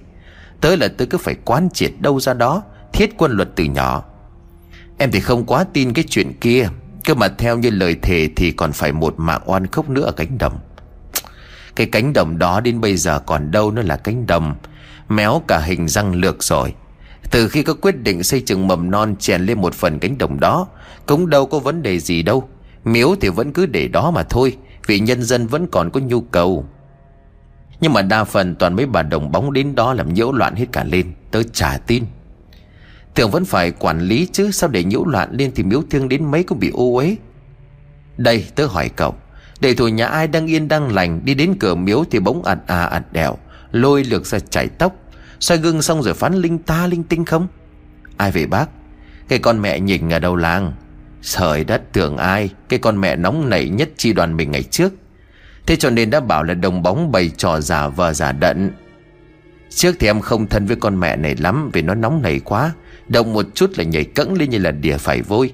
Tớ là tớ cứ phải quán triệt đâu ra đó, Thiết quân luật từ nhỏ. Em thì không quá tin cái chuyện kia. Cơ mà theo như lời thề Thì còn phải một mạng oan khốc nữa ở cánh đồng. Cái cánh đồng đó đến bây giờ còn đâu nữa là cánh đồng. Méo cả hình răng lược rồi. Từ khi có quyết định xây trường mầm non chèn lên một phần cánh đồng đó, Cũng đâu có vấn đề gì đâu. Miếu thì vẫn cứ để đó mà thôi, Vì nhân dân vẫn còn có nhu cầu. Nhưng mà đa phần toàn mấy bà đồng bóng đến đó làm nhiễu loạn hết cả lên, Tớ chả tin. Tưởng vẫn phải quản lý chứ Sao để nhiễu loạn lên thì miếu thương đến mấy cũng bị ô uế. Đây, tớ hỏi cậu, Để thủ nhà ai đang yên đang lành, Đi đến cửa miếu thì bỗng ạt à ạt đèo, Lôi lược ra chảy tóc. Xoay gương xong rồi phán linh ta linh tinh không? Ai về bác? Cái con mẹ nhìn ở đầu làng. Trời đất, tưởng ai? Cái con mẹ nóng nảy nhất chi đoàn mình ngày trước. Thế cho nên đã bảo là đồng bóng bày trò giả vờ giả đận. Trước thì em không thân với con mẹ này lắm Vì nó nóng nảy quá. Động một chút là nhảy cẫng lên như là đỉa phải vôi.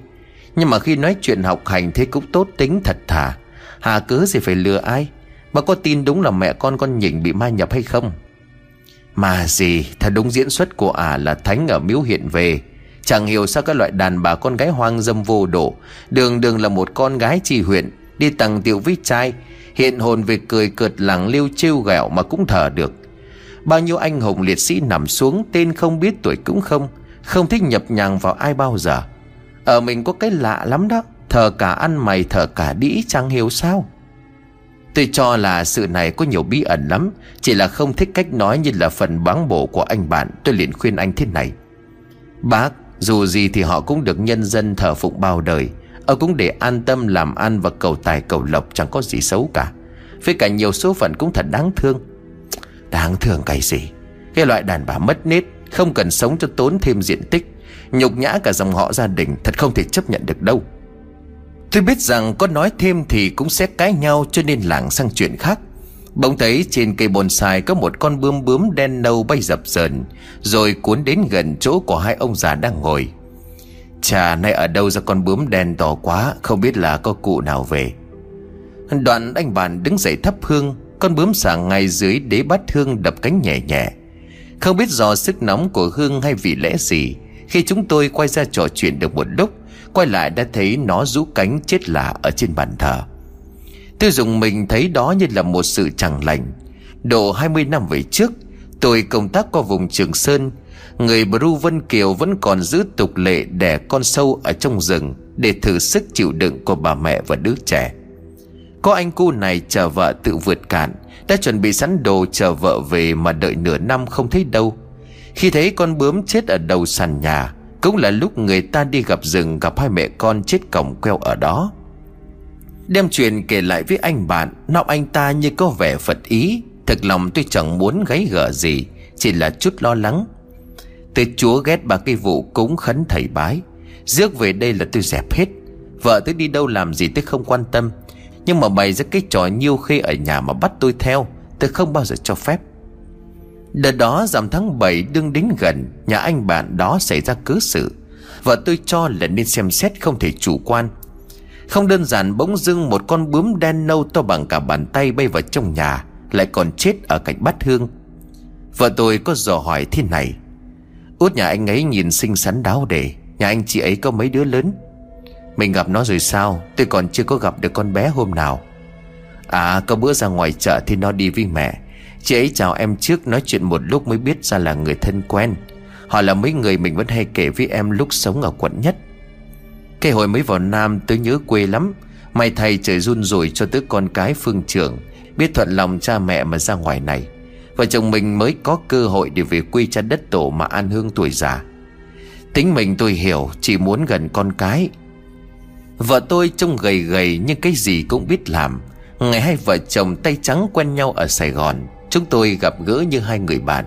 Nhưng mà khi nói chuyện học hành Thế cũng tốt tính thật thà. Hà cớ gì phải lừa ai? Bà có tin đúng là mẹ con con nhỉnh bị ma nhập hay không? Mà gì, Thật đúng diễn xuất của ả à là thánh ở miếu hiện về. Chẳng hiểu sao các loại đàn bà con gái hoang dâm vô độ. Đường đường là một con gái trì huyện, Đi tầng tiểu với trai. Hiện hồn về cười cợt lẳng liêu trêu ghẹo mà cũng thở được. Bao nhiêu anh hùng liệt sĩ nằm xuống, Tên không biết tuổi cũng không. Không thích nhập nhằng vào ai bao giờ. Ở mình có cái lạ lắm đó, Thờ cả ăn mày, thờ cả đĩ chẳng hiểu sao. Tôi cho là sự này có nhiều bí ẩn lắm, Chỉ là không thích cách nói như là phần bán bổ của anh bạn, Tôi liền khuyên anh thế này. Bác, dù gì thì họ cũng được nhân dân thờ phụng bao đời. Ông cũng để an tâm làm ăn và cầu tài cầu lộc, chẳng có gì xấu cả. Với cả nhiều số phận cũng thật đáng thương. Đáng thương cái gì? Cái loại đàn bà mất nết. Không cần sống cho tốn thêm diện tích, Nhục nhã cả dòng họ gia đình Thật không thể chấp nhận được đâu. Tôi biết rằng có nói thêm thì cũng sẽ cãi nhau Cho nên lảng sang chuyện khác. Bỗng thấy trên cây bonsai có một con bướm bướm đen nâu bay dập dờn, Rồi cuốn đến gần chỗ của hai ông già đang ngồi. Chà, nay ở đâu ra con bướm đen to quá, Không biết là có cụ nào về. Đoạn anh bạn đứng dậy thắp hương, Con bướm xả ngay dưới đế bát hương đập cánh nhẹ nhẹ. Không biết do sức nóng của hương hay vì lẽ gì, Khi chúng tôi quay ra trò chuyện được một lúc, Quay lại đã thấy nó rũ cánh chết lạ ở trên bàn thờ. Tôi dùng mình thấy đó như là một sự chẳng lành. Độ 20 năm về trước, Tôi công tác qua vùng Trường Sơn, Người Bru Vân Kiều vẫn còn giữ tục lệ đẻ con sâu ở trong rừng Để thử sức chịu đựng của bà mẹ và đứa trẻ. Có anh cu này chờ vợ tự vượt cạn. Đã chuẩn bị sẵn đồ chờ vợ về mà đợi nửa năm không thấy đâu. Khi thấy con bướm chết ở đầu sàn nhà, Cũng là lúc người ta đi gặp rừng gặp hai mẹ con chết cổng queo ở đó. Đem chuyện kể lại với anh bạn Nọng anh ta như có vẻ phật ý. Thực lòng tôi chẳng muốn gáy gở gì, Chỉ là chút lo lắng. Tôi chúa ghét bà cái vụ cúng khấn thầy bái. Rước về đây là tôi dẹp hết. Vợ tôi đi đâu làm gì tôi không quan tâm. Nhưng mà bày ra cái trò nhiêu khi ở nhà mà bắt tôi theo, Tôi không bao giờ cho phép. Đợt đó giảm tháng 7 đương đến gần, Nhà anh bạn đó xảy ra cứ sự. Vợ tôi cho là nên xem xét không thể chủ quan. Không đơn giản bỗng dưng một con bướm đen nâu to bằng cả bàn tay bay vào trong nhà, Lại còn chết ở cạnh bát hương. Vợ tôi có dò hỏi thế này. Út nhà anh ấy nhìn xinh xắn đáo để Nhà anh chị ấy có mấy đứa lớn? Mình gặp nó rồi sao? Tôi còn chưa có gặp được con bé hôm nào. À có bữa ra ngoài chợ thì nó đi với mẹ. Chị ấy chào em trước, nói chuyện một lúc mới biết ra là người thân quen. Họ là mấy người mình vẫn hay kể với em lúc sống ở quận nhất. Cái hồi mới vào Nam, tớ nhớ quê lắm. May thầy trời run rồi cho tớ con cái phương trưởng Biết thuận lòng cha mẹ mà ra ngoài này. Vợ chồng mình mới có cơ hội để về quê cha đất tổ mà an hương tuổi già. Tính mình tôi hiểu, Chỉ muốn gần con cái. Vợ tôi trông gầy gầy nhưng cái gì cũng biết làm. Ngày hai vợ chồng tay trắng quen nhau ở Sài Gòn, Chúng tôi gặp gỡ như hai người bạn.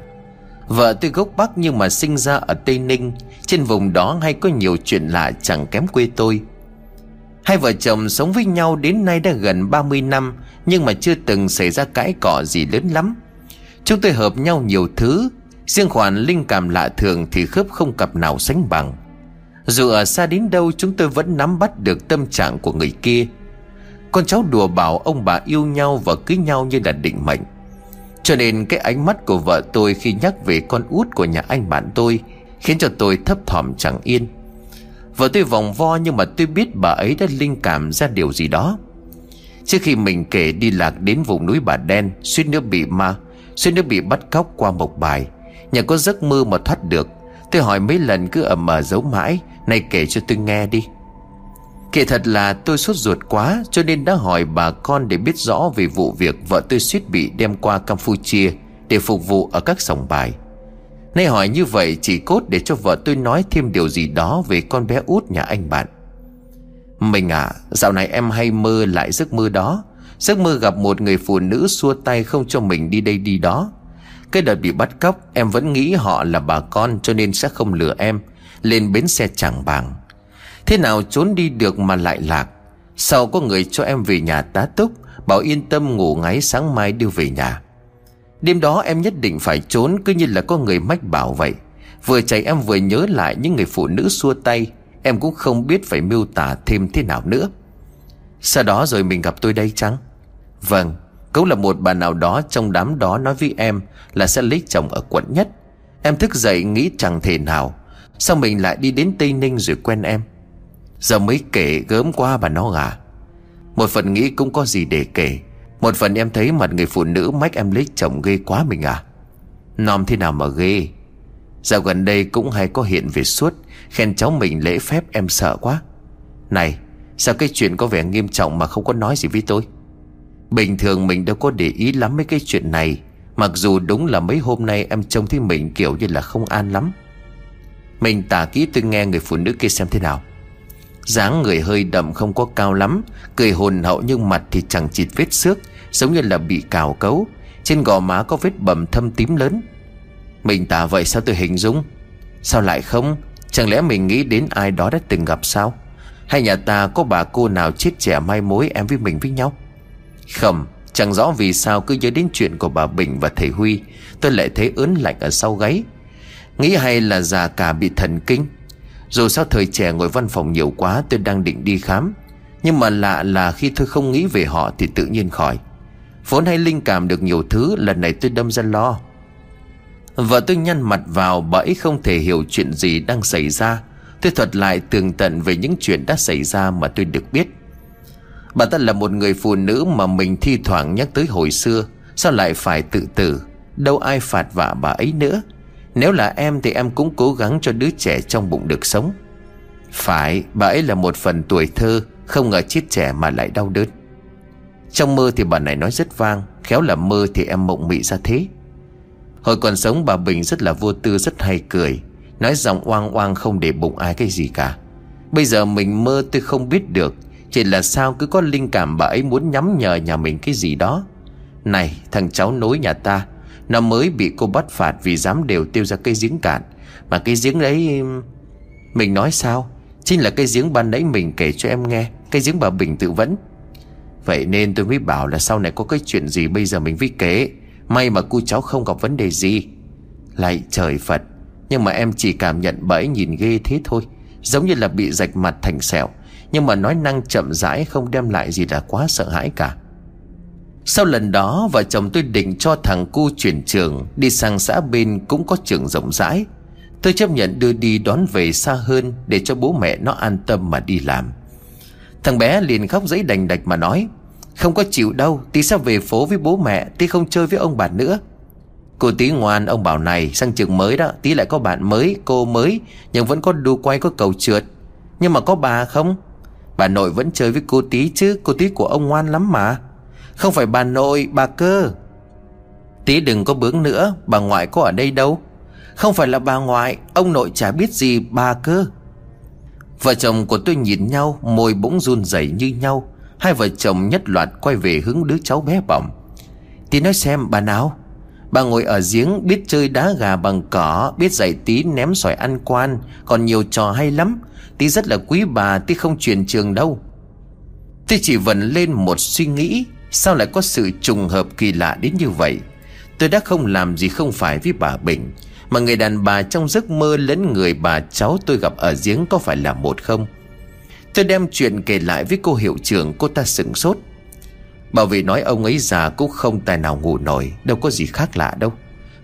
Vợ tôi gốc Bắc nhưng mà sinh ra ở Tây Ninh, Trên vùng đó hay có nhiều chuyện lạ chẳng kém quê tôi. Hai vợ chồng sống với nhau đến nay đã gần 30 năm, Nhưng mà chưa từng xảy ra cãi cọ gì lớn lắm. Chúng tôi hợp nhau nhiều thứ, Riêng khoản linh cảm lạ thường thì khớp không cặp nào sánh bằng. Dù ở xa đến đâu, chúng tôi vẫn nắm bắt được tâm trạng của người kia. Con cháu đùa bảo ông bà yêu nhau và cưới nhau như là định mệnh. Cho nên cái ánh mắt của vợ tôi khi nhắc về con út của nhà anh bạn tôi Khiến cho tôi thấp thỏm chẳng yên. Vợ tôi vòng vo nhưng mà tôi biết bà ấy đã linh cảm ra điều gì đó. Trước khi mình kể đi lạc đến vùng núi bà đen, Suýt nữa bị ma, Suýt nữa bị bắt cóc qua một bài. Nhà có giấc mơ mà thoát được, Tôi hỏi mấy lần cứ ầm mờ giấu mãi này kể cho tôi nghe đi. Kể thật là tôi sốt ruột quá, Cho nên đã hỏi bà con để biết rõ Về vụ việc vợ tôi suýt bị đem qua Campuchia Để phục vụ ở các sòng bài. Nay hỏi như vậy chỉ cốt để cho vợ tôi nói thêm điều gì đó Về con bé út nhà anh bạn. Mình à Dạo này em hay mơ lại giấc mơ đó. Giấc mơ gặp một người phụ nữ xua tay không cho mình đi đây đi đó. Cái đợt bị bắt cóc, Em vẫn nghĩ họ là bà con cho nên sẽ không lừa em. Lên bến xe chẳng bàng. Thế nào trốn đi được mà lại lạc? Sau có người cho em về nhà tá túc, Bảo yên tâm ngủ ngáy sáng mai đưa về nhà? Đêm đó em nhất định phải trốn, Cứ như là có người mách bảo vậy. Vừa chạy em vừa nhớ lại những người phụ nữ xua tay, Em cũng không biết phải miêu tả thêm thế nào nữa. Sau đó rồi mình gặp tôi đây chăng? Vâng Cũng là một bà nào đó trong đám đó nói với em Là sẽ lấy chồng ở quận nhất. Em thức dậy nghĩ chẳng thể nào. Sao mình lại đi đến Tây Ninh rồi quen em? Giờ mới kể gớm qua bà nó gà Một phần nghĩ cũng có gì để kể. Một phần em thấy mặt người phụ nữ mách em lấy chồng ghê quá mình à. Nom thế nào mà ghê. Dạo gần đây cũng hay có hiện về suốt, Khen cháu mình lễ phép em sợ quá. Này, Sao cái chuyện có vẻ nghiêm trọng mà không có nói gì với tôi? Bình thường mình đâu có để ý lắm mấy cái chuyện này, Mặc dù đúng là mấy hôm nay em trông thấy mình kiểu như là không an lắm. Mình tả kỹ tôi nghe người phụ nữ kia xem thế nào. Dáng người hơi đậm không có cao lắm, Cười hồn hậu nhưng mặt thì chẳng chịt vết xước, Giống như là bị cào cấu. Trên gò má có vết bầm thâm tím lớn. Mình tả, vậy sao tôi hình dung? Sao lại không? Chẳng lẽ mình nghĩ đến ai đó đã từng gặp sao? Hay nhà ta có bà cô nào chết trẻ mai mối em với mình với nhau? Không, Chẳng rõ vì sao cứ nhớ đến chuyện của bà Bình và thầy Huy. Tôi lại thấy ớn lạnh ở sau gáy. Nghĩ hay là già cả bị thần kinh. Dù sao thời trẻ ngồi văn phòng nhiều quá, tôi đang định đi khám. Nhưng mà lạ là khi tôi không nghĩ về họ thì tự nhiên khỏi. Vốn hay linh cảm được nhiều thứ, lần này tôi đâm ra lo. Vợ tôi nhăn mặt vào, bà ấy không thể hiểu chuyện gì đang xảy ra. Tôi thuật lại tường tận về những chuyện đã xảy ra mà tôi được biết. Bà ta là một người phụ nữ mà mình thi thoảng nhắc tới hồi xưa. Sao lại phải tự tử? Đâu ai phạt vạ bà ấy nữa? Nếu là em thì em cũng cố gắng cho đứa trẻ trong bụng được sống. Phải, bà ấy là một phần tuổi thơ, Không ngờ chết trẻ mà lại đau đớn. Trong mơ thì bà này nói rất vang, Khéo là mơ thì em mộng mị ra thế. Hồi còn sống, bà Bình rất là vô tư, rất hay cười, Nói giọng oang oang không để bụng ai cái gì cả. Bây giờ mình mơ tôi không biết được, Chỉ là sao cứ có linh cảm bà ấy muốn nhắm nhờ nhà mình cái gì đó. Này, thằng cháu nối nhà ta nó mới bị cô bắt phạt vì dám đều tiêu ra cây giếng cạn. Mà cái giếng đấy, Mình nói sao? Chính là cái giếng ban nãy mình kể cho em nghe. Cái giếng bà Bình tự vẫn. Vậy nên tôi mới bảo là sau này có cái chuyện gì bây giờ mình vi kế May mà cô cháu không gặp vấn đề gì. Lại trời Phật. Nhưng mà em chỉ cảm nhận bẫy nhìn ghê thế thôi. Giống như là bị rạch mặt thành sẹo. Nhưng mà nói năng chậm rãi Không đem lại gì là quá sợ hãi cả. Sau lần đó, Vợ chồng tôi định cho thằng cu chuyển trường, Đi sang xã bên cũng có trường rộng rãi. Tôi chấp nhận đưa đi đón về xa hơn Để cho bố mẹ nó an tâm mà đi làm. Thằng bé liền khóc giấy đành đạch mà nói, không có chịu đâu, Tí sao về phố với bố mẹ, Tí không chơi với ông bà nữa. Cô tí ngoan, ông bảo này, Sang trường mới đó, Tí lại có bạn mới, Cô mới, Nhưng vẫn có đu quay, có cầu trượt. Nhưng mà có bà không? Bà nội vẫn chơi với cô tí chứ, Cô tí của ông ngoan lắm mà. Không phải bà nội, bà cơ. Tí đừng có bướng nữa, Bà ngoại có ở đây đâu. Không phải là bà ngoại, Ông nội chả biết gì, bà cơ. Vợ chồng của tôi nhìn nhau, Môi bỗng run rẩy như nhau. Hai vợ chồng nhất loạt quay về hướng đứa cháu bé bỏng. Tí nói xem, bà nào? Bà ngồi ở giếng, biết chơi đá gà bằng cỏ, Biết dạy tí ném sỏi ăn quan, Còn nhiều trò hay lắm. Tí rất là quý bà, Tí không truyền trường đâu. Tôi chỉ vần lên một suy nghĩ. Sao lại có sự trùng hợp kỳ lạ đến như vậy? Tôi đã không làm gì không phải với bà Bình, Mà người đàn bà trong giấc mơ lẫn người bà cháu tôi gặp ở giếng có phải là một không? Tôi đem chuyện kể lại với cô hiệu trưởng, Cô ta sửng sốt. Bảo vệ nói ông ấy già cũng không tài nào ngủ nổi, Đâu có gì khác lạ đâu.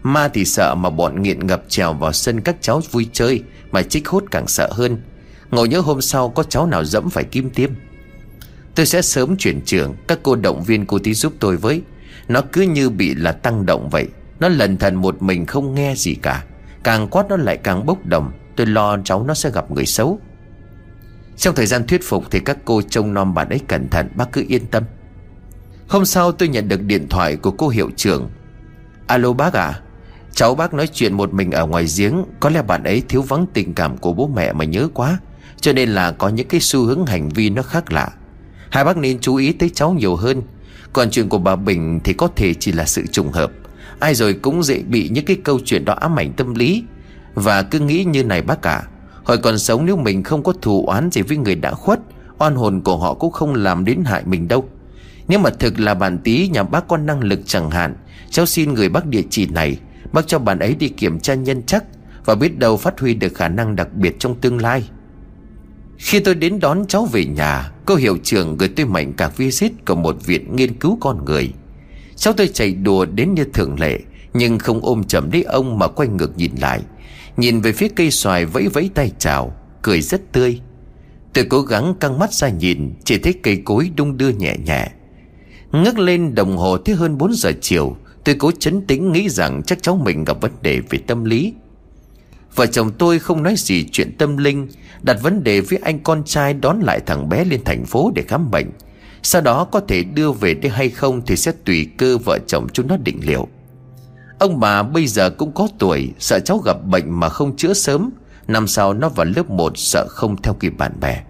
Ma thì sợ mà bọn nghiện ngập trèo vào sân các cháu vui chơi, Mà chích hút càng sợ hơn. Ngồi nhớ hôm sau có cháu nào dẫm phải kim tiêm. Tôi sẽ sớm chuyển trường. Các cô động viên cô tí giúp tôi với. Nó cứ như bị là tăng động vậy. Nó lần thần một mình không nghe gì cả. Càng quát nó lại càng bốc đồng. Tôi lo cháu nó sẽ gặp người xấu. Trong thời gian thuyết phục thì các cô trông nom bạn ấy cẩn thận. Bác cứ yên tâm. Hôm sau tôi nhận được điện thoại của cô hiệu trưởng. Alo bác à Cháu bác nói chuyện một mình ở ngoài giếng. Có lẽ bạn ấy thiếu vắng tình cảm của bố mẹ mà nhớ quá. Cho nên là có những cái xu hướng hành vi nó khác lạ. Hai bác nên chú ý tới cháu nhiều hơn. Còn chuyện của bà Bình thì có thể chỉ là sự trùng hợp. Ai rồi cũng dễ bị những cái câu chuyện đó ám ảnh tâm lý. Và cứ nghĩ như này bác cả Hồi còn sống nếu mình không có thù oán gì với người đã khuất, Oan hồn của họ cũng không làm đến hại mình đâu. Nếu mà thực là bạn tí nhà bác có năng lực chẳng hạn, Cháu xin người bác địa chỉ này, Bác cho bạn ấy đi kiểm tra nhân chắc Và biết đâu phát huy được khả năng đặc biệt trong tương lai. Khi tôi đến đón cháu về nhà, Cô hiệu trưởng gửi tôi mảnh cả visit Của một viện nghiên cứu con người. Cháu tôi chạy đùa đến như thường lệ, Nhưng không ôm chầm lấy ông mà quay ngược nhìn lại. Nhìn về phía cây xoài vẫy vẫy tay chào, Cười rất tươi. Tôi cố gắng căng mắt ra nhìn, Chỉ thấy cây cối đung đưa nhẹ nhẹ. Ngước lên đồng hồ tới hơn 4 giờ chiều. Tôi cố chấn tĩnh nghĩ rằng chắc cháu mình gặp vấn đề về tâm lý. Vợ chồng tôi không nói gì chuyện tâm linh, Đặt vấn đề với anh con trai đón lại thằng bé lên thành phố để khám bệnh. Sau đó có thể đưa về đây hay không Thì sẽ tùy cơ vợ chồng chúng nó định liệu. Ông bà bây giờ cũng có tuổi, Sợ cháu gặp bệnh mà không chữa sớm. Năm sau nó vào lớp 1 Sợ không theo kịp bạn bè.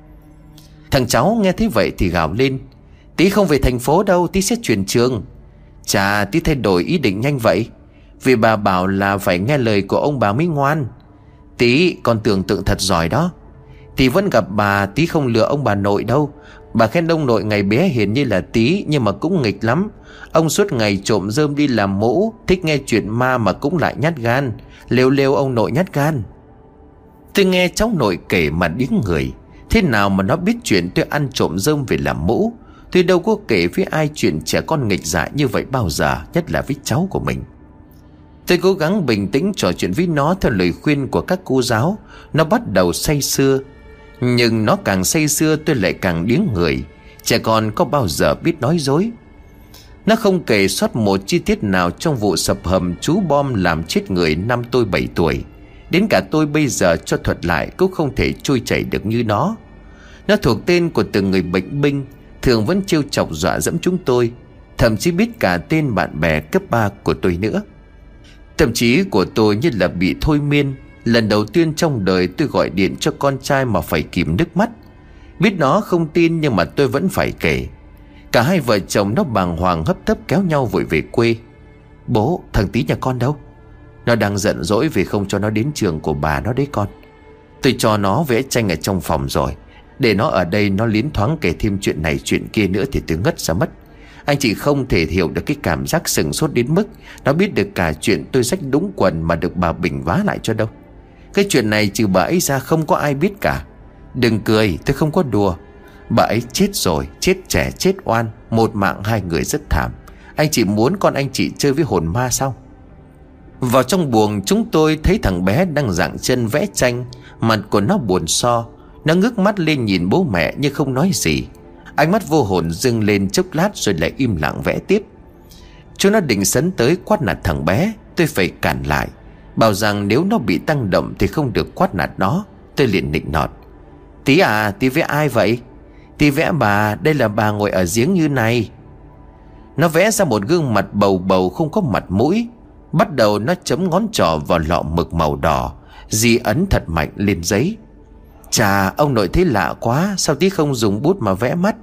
Thằng cháu nghe thấy vậy thì gào lên. Tí không về thành phố đâu, Tí sẽ chuyển trường. Chà, tí thay đổi ý định nhanh vậy. Vì bà bảo là phải nghe lời của ông bà mới ngoan. Tí, con tưởng tượng thật giỏi đó. Tí vẫn gặp bà, Tí không lừa ông bà nội đâu. Bà khen ông nội ngày bé hiền như là tí, Nhưng mà cũng nghịch lắm. Ông suốt ngày trộm rơm đi làm mũ, Thích nghe chuyện ma mà cũng lại nhát gan. Lêu lêu ông nội nhát gan. Tôi nghe cháu nội kể mà điếng người. Thế nào mà nó biết chuyện tôi ăn trộm rơm về làm mũ? Tôi đâu có kể với ai chuyện trẻ con nghịch dại như vậy bao giờ, Nhất là với cháu của mình. Tôi cố gắng bình tĩnh trò chuyện với nó theo lời khuyên của các cô giáo. Nó bắt đầu say sưa. Nhưng nó càng say sưa, tôi lại càng điếng người. Trẻ con có bao giờ biết nói dối? Nó không kể sót một chi tiết nào trong vụ sập hầm chú bom làm chết người năm tôi 7 tuổi. Đến cả tôi bây giờ cho thuật lại cũng không thể trôi chảy được như nó. Nó thuộc tên của từng người bệnh binh, Thường vẫn trêu chọc dọa dẫm chúng tôi. Thậm chí biết cả tên bạn bè cấp 3 của tôi nữa. Tâm trí của tôi như là bị thôi miên. Lần đầu tiên trong đời tôi gọi điện cho con trai mà phải kìm nước mắt. Biết nó không tin nhưng mà tôi vẫn phải kể. Cả hai vợ chồng nó bàng hoàng hấp tấp kéo nhau vội về quê. Bố, thằng tí nhà con đâu? Nó đang giận dỗi vì không cho nó đến trường của bà nó đấy con. Tôi cho nó vẽ tranh ở trong phòng rồi. Để nó ở đây nó liến thoáng kể thêm chuyện này chuyện kia nữa thì tôi ngất ra mất. Anh chị không thể hiểu được cái cảm giác sừng sốt đến mức Nó biết được cả chuyện tôi rách đúng quần mà được bà Bình vá lại cho đâu. Cái chuyện này trừ bà ấy ra không có ai biết cả. Đừng cười, tôi không có đùa. Bà ấy chết rồi, Chết trẻ, chết oan, Một mạng hai người rất thảm. Anh chị muốn con anh chị chơi với hồn ma sao? Vào trong buồng, chúng tôi thấy thằng bé đang dạng chân vẽ tranh, Mặt của nó buồn so. Nó ngước mắt lên nhìn bố mẹ nhưng không nói gì. Ánh mắt vô hồn dưng lên chốc lát rồi lại im lặng vẽ tiếp. Chúng nó định sấn tới quát nạt thằng bé, Tôi phải cản lại. Bảo rằng nếu nó bị tăng động thì không được quát nạt nó. Tôi liền nịnh nọt. Tí à tí vẽ ai vậy? Tí vẽ bà, đây là bà ngồi ở giếng như này. Nó vẽ ra một gương mặt bầu bầu không có mặt mũi. Bắt đầu nó chấm ngón trỏ vào lọ mực màu đỏ, di ấn thật mạnh lên giấy. Chà, ông nội thấy lạ quá, Sao tí không dùng bút mà vẽ mắt?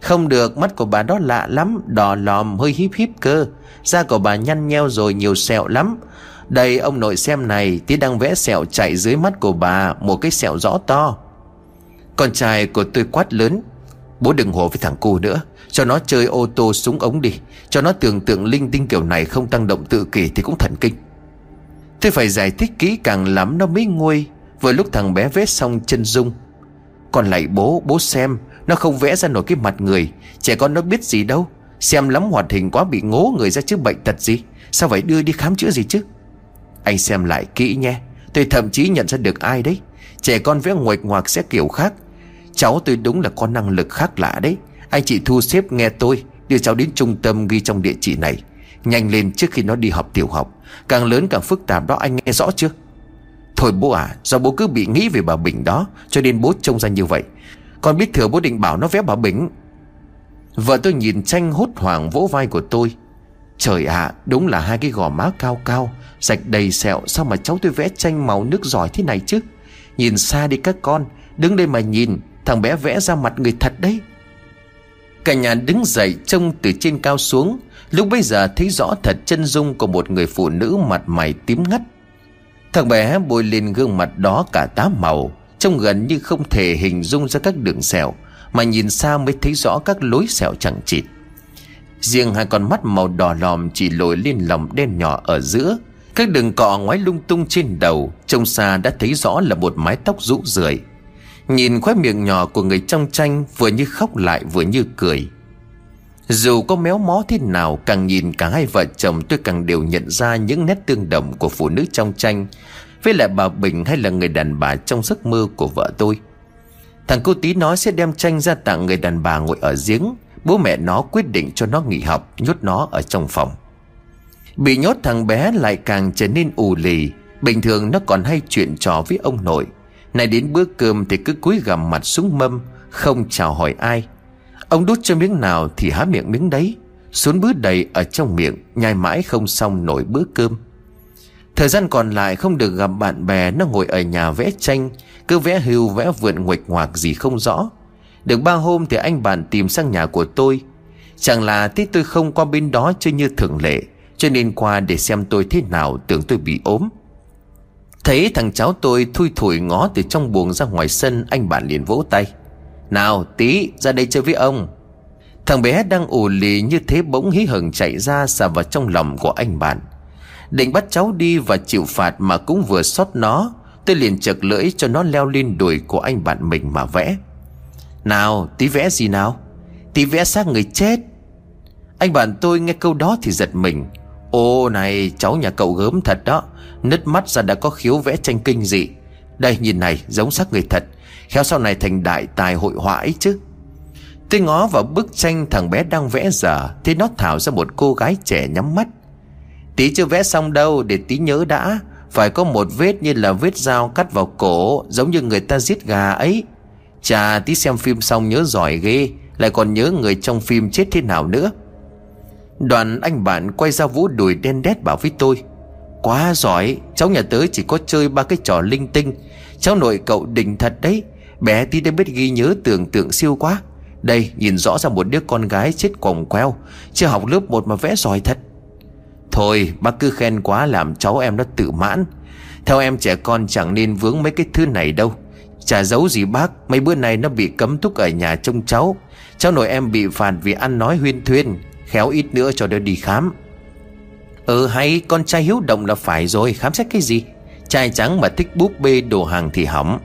Không được mắt của bà đó lạ lắm Đỏ lòm hơi híp híp cơ. Da của bà nhăn nheo rồi nhiều sẹo lắm. Đây ông nội xem này Tí đang vẽ sẹo chạy dưới mắt của bà Một cái sẹo rõ to. Con trai của tôi quát lớn Bố đừng hổ với thằng cu nữa Cho nó chơi ô tô súng ống đi Cho nó tưởng tượng linh tinh kiểu này không tăng động tự kỷ thì cũng thần kinh. Tôi phải giải thích kỹ càng lắm nó mới nguôi. Vừa lúc thằng bé vết xong chân dung Còn lại bố, bố xem nó không vẽ ra nổi cái mặt người. Trẻ con nó biết gì đâu. Xem lắm hoạt hình quá bị ngố người ra chứ bệnh tật gì. Sao phải đưa đi khám chữa gì chứ? Anh xem lại kỹ nhé. Tôi thậm chí nhận ra được ai đấy. Trẻ con vẽ nguệch ngoạc sẽ kiểu khác. Cháu tôi đúng là có năng lực khác lạ đấy. Anh chị thu xếp nghe tôi, Đưa cháu đến trung tâm ghi trong địa chỉ này. Nhanh lên trước khi nó đi học tiểu học. Càng lớn càng phức tạp đó, anh nghe rõ chưa? Thôi bố à Do bố cứ bị nghĩ về bà Bình đó, Cho nên bố trông ra như vậy. Con biết thừa bố định bảo nó vẽ bà Bình Vợ tôi nhìn tranh hốt hoảng vỗ vai của tôi. Trời ạ, Đúng là hai cái gò má cao cao Sạch đầy sẹo, Sao mà cháu tôi vẽ tranh màu nước giỏi thế này chứ? Nhìn xa đi các con, Đứng đây mà nhìn, Thằng bé vẽ ra mặt người thật đấy. Cả nhà đứng dậy trông từ trên cao xuống, Lúc bây giờ thấy rõ thật chân dung của một người phụ nữ mặt mày tím ngắt. Thằng bé bôi lên gương mặt đó cả tá màu. Trông gần như không thể hình dung ra các đường sẹo Mà nhìn xa mới thấy rõ các lối sẹo chẳng chịt. Riêng hai con mắt màu đỏ lòm chỉ lồi lên lòng đen nhỏ ở giữa. Các đường cọ ngoái lung tung trên đầu, Trông xa đã thấy rõ là một mái tóc rũ rượi. Nhìn khóe miệng nhỏ của người trong tranh Vừa như khóc lại vừa như cười. Dù có méo mó thế nào, Càng nhìn cả hai vợ chồng tôi càng đều nhận ra Những nét tương đồng của phụ nữ trong tranh. Với lại bà Bình hay là người đàn bà trong giấc mơ của vợ tôi. Thằng cô tí nói sẽ đem tranh ra tặng người đàn bà ngồi ở giếng. Bố mẹ nó quyết định cho nó nghỉ học, Nhốt nó ở trong phòng. Bị nhốt, thằng bé lại càng trở nên ù lì. Bình thường nó còn hay chuyện trò với ông nội. Này đến bữa cơm thì cứ cúi gằm mặt xuống mâm, Không chào hỏi ai. Ông đút cho miếng nào thì há miệng miếng đấy. Xuống bữa đầy ở trong miệng, Nhai mãi không xong nổi bữa cơm. Thời gian còn lại không được gặp bạn bè, Nó ngồi ở nhà vẽ tranh, Cứ vẽ hưu, vẽ vượn nguệch ngoạc gì không rõ. Được ba hôm thì anh bạn tìm sang nhà của tôi. Chẳng là tí tôi không qua bên đó chơi như thường lệ, Cho nên qua để xem tôi thế nào, tưởng tôi bị ốm. Thấy thằng cháu tôi thui thủi ngó từ trong buồng ra ngoài sân, Anh bạn liền vỗ tay. Nào, tí, ra đây chơi với ông. Thằng bé đang ù lì như thế bỗng hí hửng chạy ra xà vào trong lòng của anh bạn. Định bắt cháu đi và chịu phạt mà cũng vừa xót nó, Tôi liền chật lưỡi cho nó leo lên đùi của anh bạn mình mà vẽ. Nào, tí vẽ gì nào? Tí vẽ xác người chết. Anh bạn tôi nghe câu đó thì giật mình. Ô này, cháu nhà cậu gớm thật đó. Nứt mắt ra đã có khiếu vẽ tranh kinh dị. Đây, nhìn này, giống xác người thật. Khéo sau này thành đại tài hội họa ấy chứ. Tôi ngó vào bức tranh thằng bé đang vẽ giờ, Thì nó thảo ra một cô gái trẻ nhắm mắt. Tí chưa vẽ xong đâu, để tí nhớ đã. Phải có một vết như là vết dao cắt vào cổ, Giống như người ta giết gà ấy. Chà, tí xem phim xong nhớ giỏi ghê, Lại còn nhớ người trong phim chết thế nào nữa. Đoàn anh bạn quay ra vũ đùi đen đét bảo với tôi, Quá giỏi, Cháu nhà tớ chỉ có chơi ba cái trò linh tinh. Cháu nội cậu đỉnh thật đấy, Bé tí đã biết ghi nhớ tưởng tượng siêu quá. Đây, nhìn rõ ra một đứa con gái chết quòng queo, Chưa học lớp 1 mà vẽ giỏi thật. Thôi, bác cứ khen quá làm cháu em nó tự mãn. Theo em trẻ con chẳng nên vướng mấy cái thứ này đâu. Chả giấu gì bác, Mấy bữa nay nó bị cấm túc ở nhà trông cháu. Cháu nội em bị phạt vì ăn nói huyên thuyên, Khéo ít nữa cho đỡ đi khám. Ừ hay, con trai hiếu động là phải rồi, Khám xét cái gì? Trai trắng mà thích búp bê đồ hàng thì hỏng.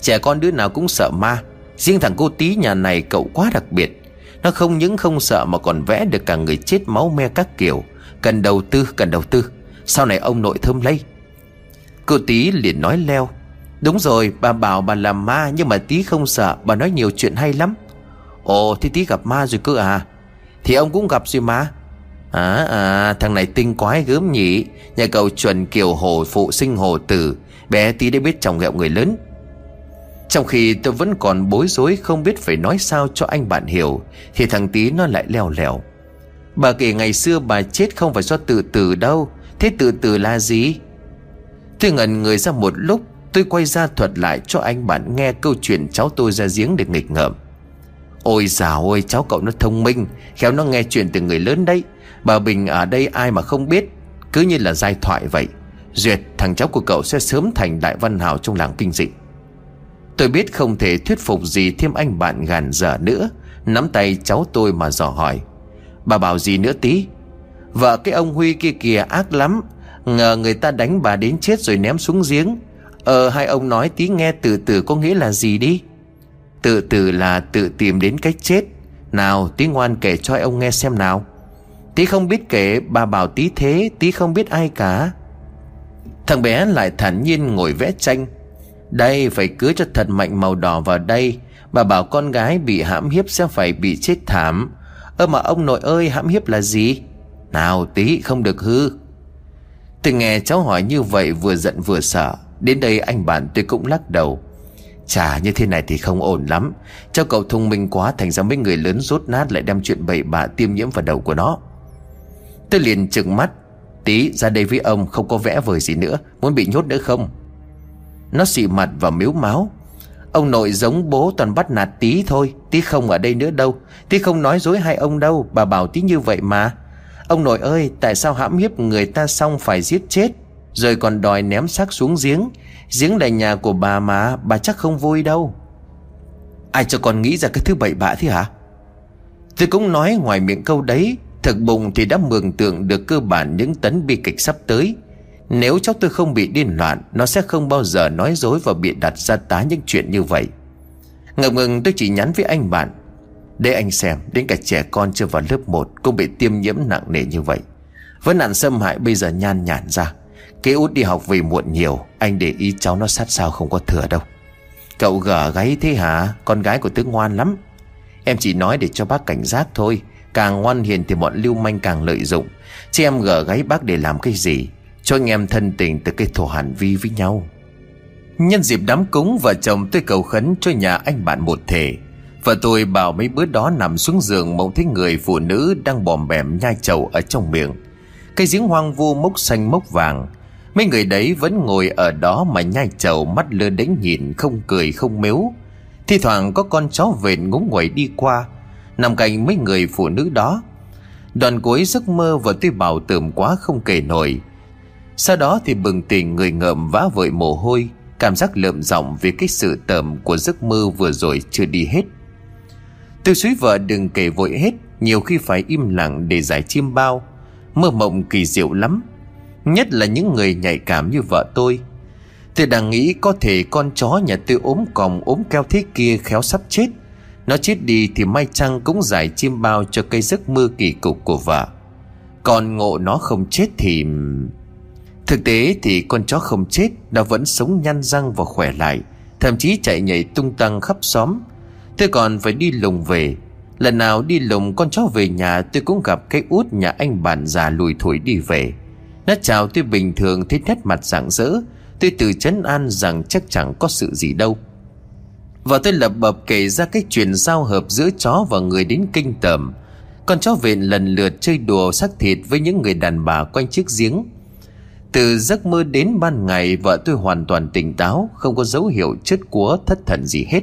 Trẻ con đứa nào cũng sợ ma. Riêng thằng cô tí nhà này cậu quá đặc biệt. Nó không những không sợ mà còn vẽ được cả người chết máu me các kiểu. Cần đầu tư, cần đầu tư. Sau này ông nội thơm lây. Cô tí liền nói leo. Đúng rồi, bà bảo bà làm ma, Nhưng mà tí không sợ, Bà nói nhiều chuyện hay lắm. Ồ thì tí gặp ma rồi cơ à? Thì ông cũng gặp rồi mà. À à thằng này tinh quái gớm nhỉ. Nhà cậu chuẩn kiều hồ phụ sinh hồ tử. Bé tí đã biết chồng ghẹo người lớn. Trong khi tôi vẫn còn bối rối Không biết phải nói sao cho anh bạn hiểu, Thì thằng tí nó lại leo lèo. Bà kể ngày xưa bà chết không phải do tự tử đâu. Thế tự tử là gì? Tôi ngẩn người ra một lúc, Tôi quay ra thuật lại cho anh bạn nghe câu chuyện cháu tôi ra giếng để nghịch ngợm. Ôi dào ôi cháu cậu nó thông minh, Khéo nó nghe chuyện từ người lớn đấy. Bà Bình ở đây ai mà không biết, Cứ như là giai thoại vậy. Duyệt, thằng cháu của cậu sẽ sớm thành đại văn hào trong làng kinh dị. Tôi biết không thể thuyết phục gì thêm anh bạn gàn dở nữa. Nắm tay cháu tôi mà dò hỏi. Bà bảo gì nữa tí? Vợ cái ông Huy kia kìa, ác lắm. Ngờ người ta đánh bà đến chết rồi ném xuống giếng. Ờ hai ông nói tí nghe từ từ có nghĩa là gì đi. Tự tử là tự tìm đến cách chết. Nào, tí ngoan kể cho ông nghe xem nào. Tí không biết kể, bà bảo tí thế, Tí không biết ai cả. Thằng bé lại thản nhiên ngồi vẽ tranh. Đây, phải cưới cho thật mạnh màu đỏ vào đây. Bà bảo con gái bị hãm hiếp sẽ phải bị chết thảm. Ơ mà ông nội ơi, hãm hiếp là gì? Nào tí, không được hư. Tôi nghe cháu hỏi như vậy vừa giận vừa sợ. Đến đây anh bạn tôi cũng lắc đầu. Chà như thế này thì không ổn lắm. Cháu cậu thông minh quá, Thành ra mấy người lớn rốt nát lại đem chuyện bậy bạ tiêm nhiễm vào đầu của nó. Tôi liền trừng mắt. Tí, ra đây với ông, không có vẽ vời gì nữa. Muốn bị nhốt nữa không? Nó xị mặt và miếu máu. Ông nội giống bố toàn bắt nạt tí thôi, Tí không ở đây nữa đâu. Tí không nói dối hai ông đâu, Bà bảo tí như vậy mà. Ông nội ơi, tại sao hãm hiếp người ta xong phải giết chết? Rồi còn đòi ném xác xuống giếng. Giếng là nhà của bà mà, Bà chắc không vui đâu. Ai cho con nghĩ ra cái thứ bậy bạ thế hả? Tôi cũng nói ngoài miệng câu đấy, Thực bụng thì đã mường tượng được cơ bản những tấn bi kịch sắp tới. Nếu cháu tôi không bị điên loạn, Nó sẽ không bao giờ nói dối và bị đặt ra tá những chuyện như vậy. Ngập ngừng, tôi chỉ nhắn với anh bạn. Để anh xem, Đến cả trẻ con chưa vào lớp 1 Cũng bị tiêm nhiễm nặng nề như vậy. Vấn nạn xâm hại bây giờ nhan nhản ra. Kế út đi học về muộn nhiều, Anh để ý cháu nó sát sao không có thừa đâu. Cậu gở gáy thế hả? Con gái của tớ ngoan lắm. Em chỉ nói để cho bác cảnh giác thôi. Càng ngoan hiền thì bọn lưu manh càng lợi dụng. Chứ em gở gáy bác để làm cái gì? Cho anh em thân tình từ cái thổ hàn vi với nhau. Nhân dịp đám cúng, Vợ chồng tôi cầu khấn cho nhà anh bạn một thể. Và tôi bảo mấy bữa đó nằm xuống giường, Mộng thấy người phụ nữ đang bòm bèm nhai chầu ở trong miệng. Cây giếng hoang vu mốc xanh mốc vàng. Mấy người đấy vẫn ngồi ở đó mà nhai chầu, mắt lơ đánh nhìn, không cười, không mếu Thi thoảng có con chó vện ngúng nguẩy đi qua. Nằm cạnh mấy người phụ nữ đó. Đoàn cuối giấc mơ và tôi bảo tưởng quá không kể nổi. Sau đó thì bừng tỉnh người ngợm vã vội mồ hôi, Cảm giác lợm giọng vì cái sự tởm của giấc mơ vừa rồi chưa đi hết. Tôi suý vợ đừng kể vội hết, Nhiều khi phải im lặng để giải chim bao. Mơ mộng kỳ diệu lắm, Nhất là những người nhạy cảm như vợ tôi. Tôi đang nghĩ có thể con chó nhà tôi ốm còng ốm keo thế kia khéo sắp chết. Nó chết đi thì may chăng cũng giải chim bao cho cây giấc mơ kỳ cục của vợ. Còn ngộ nó không chết thì... Thực tế thì con chó không chết Nó vẫn sống nhăn răng và khỏe lại, Thậm chí chạy nhảy tung tăng khắp xóm. Tôi còn phải đi lùng về. Lần nào đi lùng con chó về nhà, Tôi cũng gặp cái út nhà anh bạn già lùi thổi đi về. Nó chào tôi bình thường, thấy nét mặt rạng rỡ. Tôi tự chấn an rằng chắc chẳng có sự gì đâu. Và tôi lập bập kể ra cái chuyện giao hợp giữa chó và người đến kinh tởm. Con chó về lần lượt chơi đùa xác thịt với những người đàn bà quanh chiếc giếng. Từ giấc mơ đến ban ngày, vợ tôi hoàn toàn tỉnh táo, Không có dấu hiệu chất của thất thần gì hết.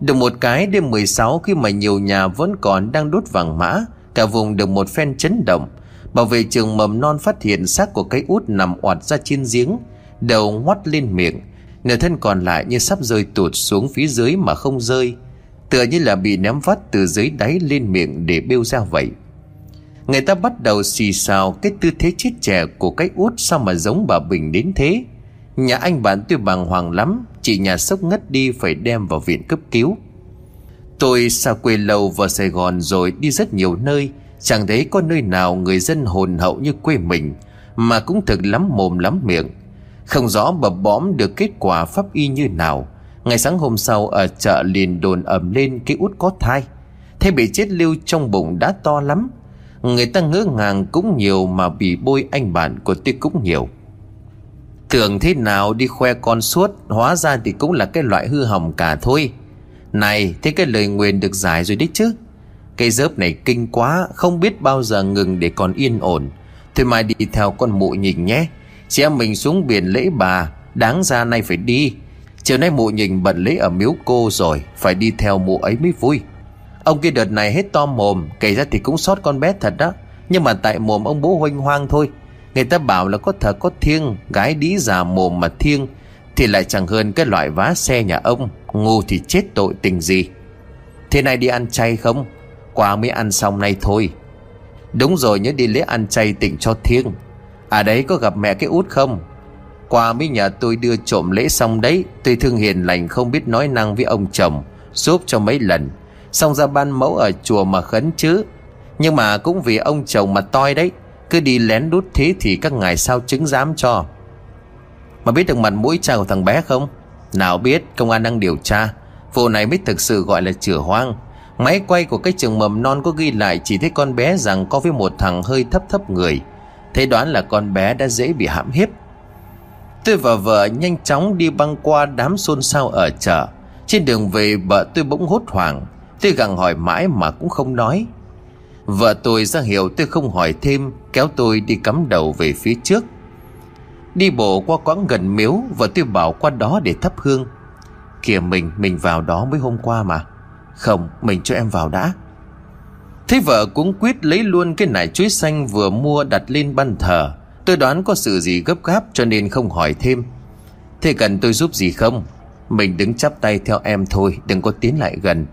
Được một cái, đêm 16 khi mà nhiều nhà vẫn còn đang đốt vàng mã, Cả vùng được một phen chấn động. Bảo vệ trường mầm non phát hiện xác của cái út nằm oạt ra trên giếng, Đầu ngoắt lên miệng. Nửa thân còn lại như sắp rơi tụt xuống phía dưới mà không rơi. Tựa như là bị ném vắt từ dưới đáy lên miệng để bêu ra vậy. Người ta bắt đầu xì xào cái tư thế chết trẻ của cái út sao mà giống bà Bình đến thế? Nhà anh bạn tôi bàng hoàng lắm Chị nhà sốc ngất đi phải đem vào viện cấp cứu. Tôi xa quê lâu vào Sài Gòn rồi đi rất nhiều nơi, Chẳng thấy có nơi nào người dân hồn hậu như quê mình, Mà cũng thực lắm mồm lắm miệng. Không rõ bập bõm được kết quả pháp y như nào. Ngày sáng hôm sau ở chợ liền đồn ầm lên cái út có thai. Thế bị chết lưu trong bụng đã to lắm Người ta ngỡ ngàng cũng nhiều mà bị bôi anh bạn của tôi cũng nhiều. Tưởng thế nào đi khoe con suốt, Hóa ra thì cũng là cái loại hư hỏng cả thôi. Này, thế cái lời nguyền được giải rồi đấy chứ. Cây dớp này kinh quá, Không biết bao giờ ngừng để còn yên ổn. Thôi mai đi theo con mụ nhìn nhé. Chị em mình xuống biển lễ bà, Đáng ra nay phải đi. Chiều nay mụ nhìn bận lễ ở miếu cô rồi, Phải đi theo mụ ấy mới vui. Ông kia đợt này hết to mồm, Kể ra thì cũng sót con bé thật đó. Nhưng mà tại mồm ông bố hoanh hoang thôi. Người ta bảo là có thờ có thiêng, Gái đĩ già mồm mà thiêng, Thì lại chẳng hơn cái loại vá xe nhà ông, Ngu thì chết tội tình gì. Thế này đi ăn chay không? Qua mới ăn xong nay thôi. Đúng rồi nhớ đi lễ ăn chay tỉnh cho thiêng. À đấy, có gặp mẹ cái út không? Qua mới nhà tôi đưa trộm lễ xong đấy, Tôi thương hiền lành không biết nói năng với ông chồng, Giúp cho mấy lần. Xong ra ban mẫu ở chùa mà khấn chứ. Nhưng mà cũng vì ông chồng mà toi đấy, Cứ đi lén đút thế thì các ngài sao chứng dám cho. Mà biết được mặt mũi cha của thằng bé không? Nào biết, công an đang điều tra. Vụ này mới thực sự gọi là chửa hoang. Máy quay của cái trường mầm non có ghi lại Chỉ thấy con bé rằng có với một thằng hơi thấp thấp người. Thế đoán là con bé đã dễ bị hãm hiếp. Tôi và vợ nhanh chóng đi băng qua đám xôn xao ở chợ. Trên đường về, vợ tôi bỗng hốt hoảng. Tôi gặng hỏi mãi mà cũng không nói. Vợ tôi ra hiệu tôi không hỏi thêm Kéo tôi đi cắm đầu về phía trước. Đi bộ qua quãng gần miếu Vợ tôi bảo qua đó để thắp hương. Kìa mình, mình vào đó mới hôm qua mà. Không, mình cho em vào đã. Thế vợ cũng quyết lấy luôn cái nải chuối xanh vừa mua đặt lên ban thờ. Tôi đoán có sự gì gấp gáp cho nên không hỏi thêm. Thế cần tôi giúp gì không? Mình đứng chắp tay theo em thôi Đừng có tiến lại gần.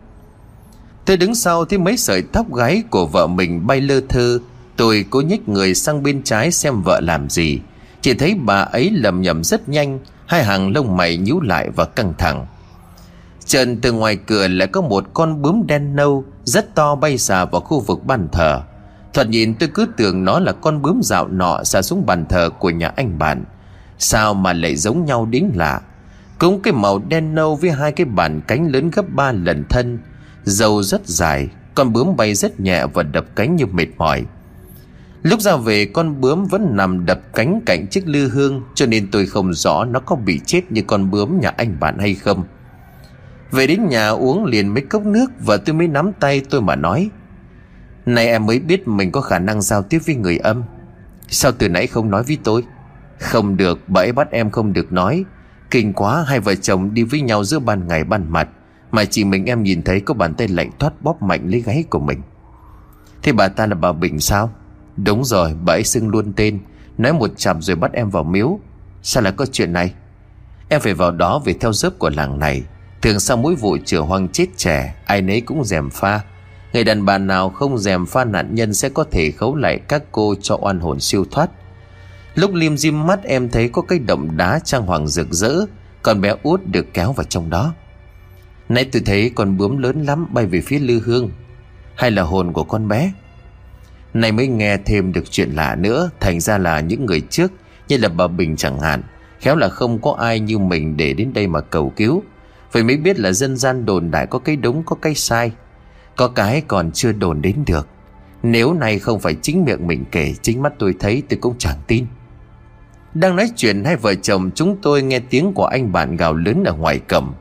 Tôi đứng sau thấy mấy sợi tóc gáy của vợ mình bay lơ thơ. Tôi cố nhích người sang bên trái xem vợ làm gì. Chỉ thấy bà ấy lầm nhầm rất nhanh, Hai hàng lông mày nhíu lại và căng thẳng. Trần từ ngoài cửa lại có một con bướm đen nâu, Rất to bay xà vào khu vực bàn thờ. Thoạt nhìn tôi cứ tưởng nó là con bướm dạo nọ xà xuống bàn thờ của nhà anh bạn. Sao mà lại giống nhau đến lạ? Cũng cái màu đen nâu với hai cái bàn cánh lớn gấp ba lần thân. Dầu rất dài, Con bướm bay rất nhẹ và đập cánh như mệt mỏi. Lúc ra về, con bướm vẫn nằm đập cánh cạnh chiếc lư hương, Cho nên tôi không rõ nó có bị chết như con bướm nhà anh bạn hay không. Về đến nhà uống liền mấy cốc nước Và tôi mới nắm tay tôi mà nói, Này em mới biết mình có khả năng giao tiếp với người âm. Sao từ nãy không nói với tôi? Không được, bà ấy bắt em không được nói. Kinh quá, hai vợ chồng đi với nhau giữa ban ngày ban mặt. Mà chỉ mình em nhìn thấy có bàn tay lạnh thoát bóp mạnh lấy gáy của mình. Thế bà ta là bà Bình sao? Đúng rồi, bà ấy xưng luôn tên. Nói một chạm rồi bắt em vào miếu. Sao lại có chuyện này? Em phải vào đó vì theo dớp của làng này. Thường sau mỗi vụ chữa hoang chết trẻ, Ai nấy cũng dèm pha. Người đàn bà nào không dèm pha nạn nhân Sẽ có thể khấu lại các cô cho oan hồn siêu thoát. Lúc liêm diêm mắt em thấy có cái động đá trang hoàng rực rỡ, Còn bé út được kéo vào trong đó. Nãy tôi thấy con bướm lớn lắm bay về phía lư hương. Hay là hồn của con bé? Này mới nghe thêm được chuyện lạ nữa, Thành ra là những người trước, Như là bà Bình chẳng hạn, Khéo là không có ai như mình để đến đây mà cầu cứu. Vậy mới biết là dân gian đồn đại có cái đúng, có cái sai. Có cái còn chưa đồn đến được. Nếu này không phải chính miệng mình kể, Chính mắt tôi thấy tôi cũng chẳng tin. Đang nói chuyện, hai vợ chồng chúng tôi nghe tiếng của anh bạn gào lớn ở ngoài cổng.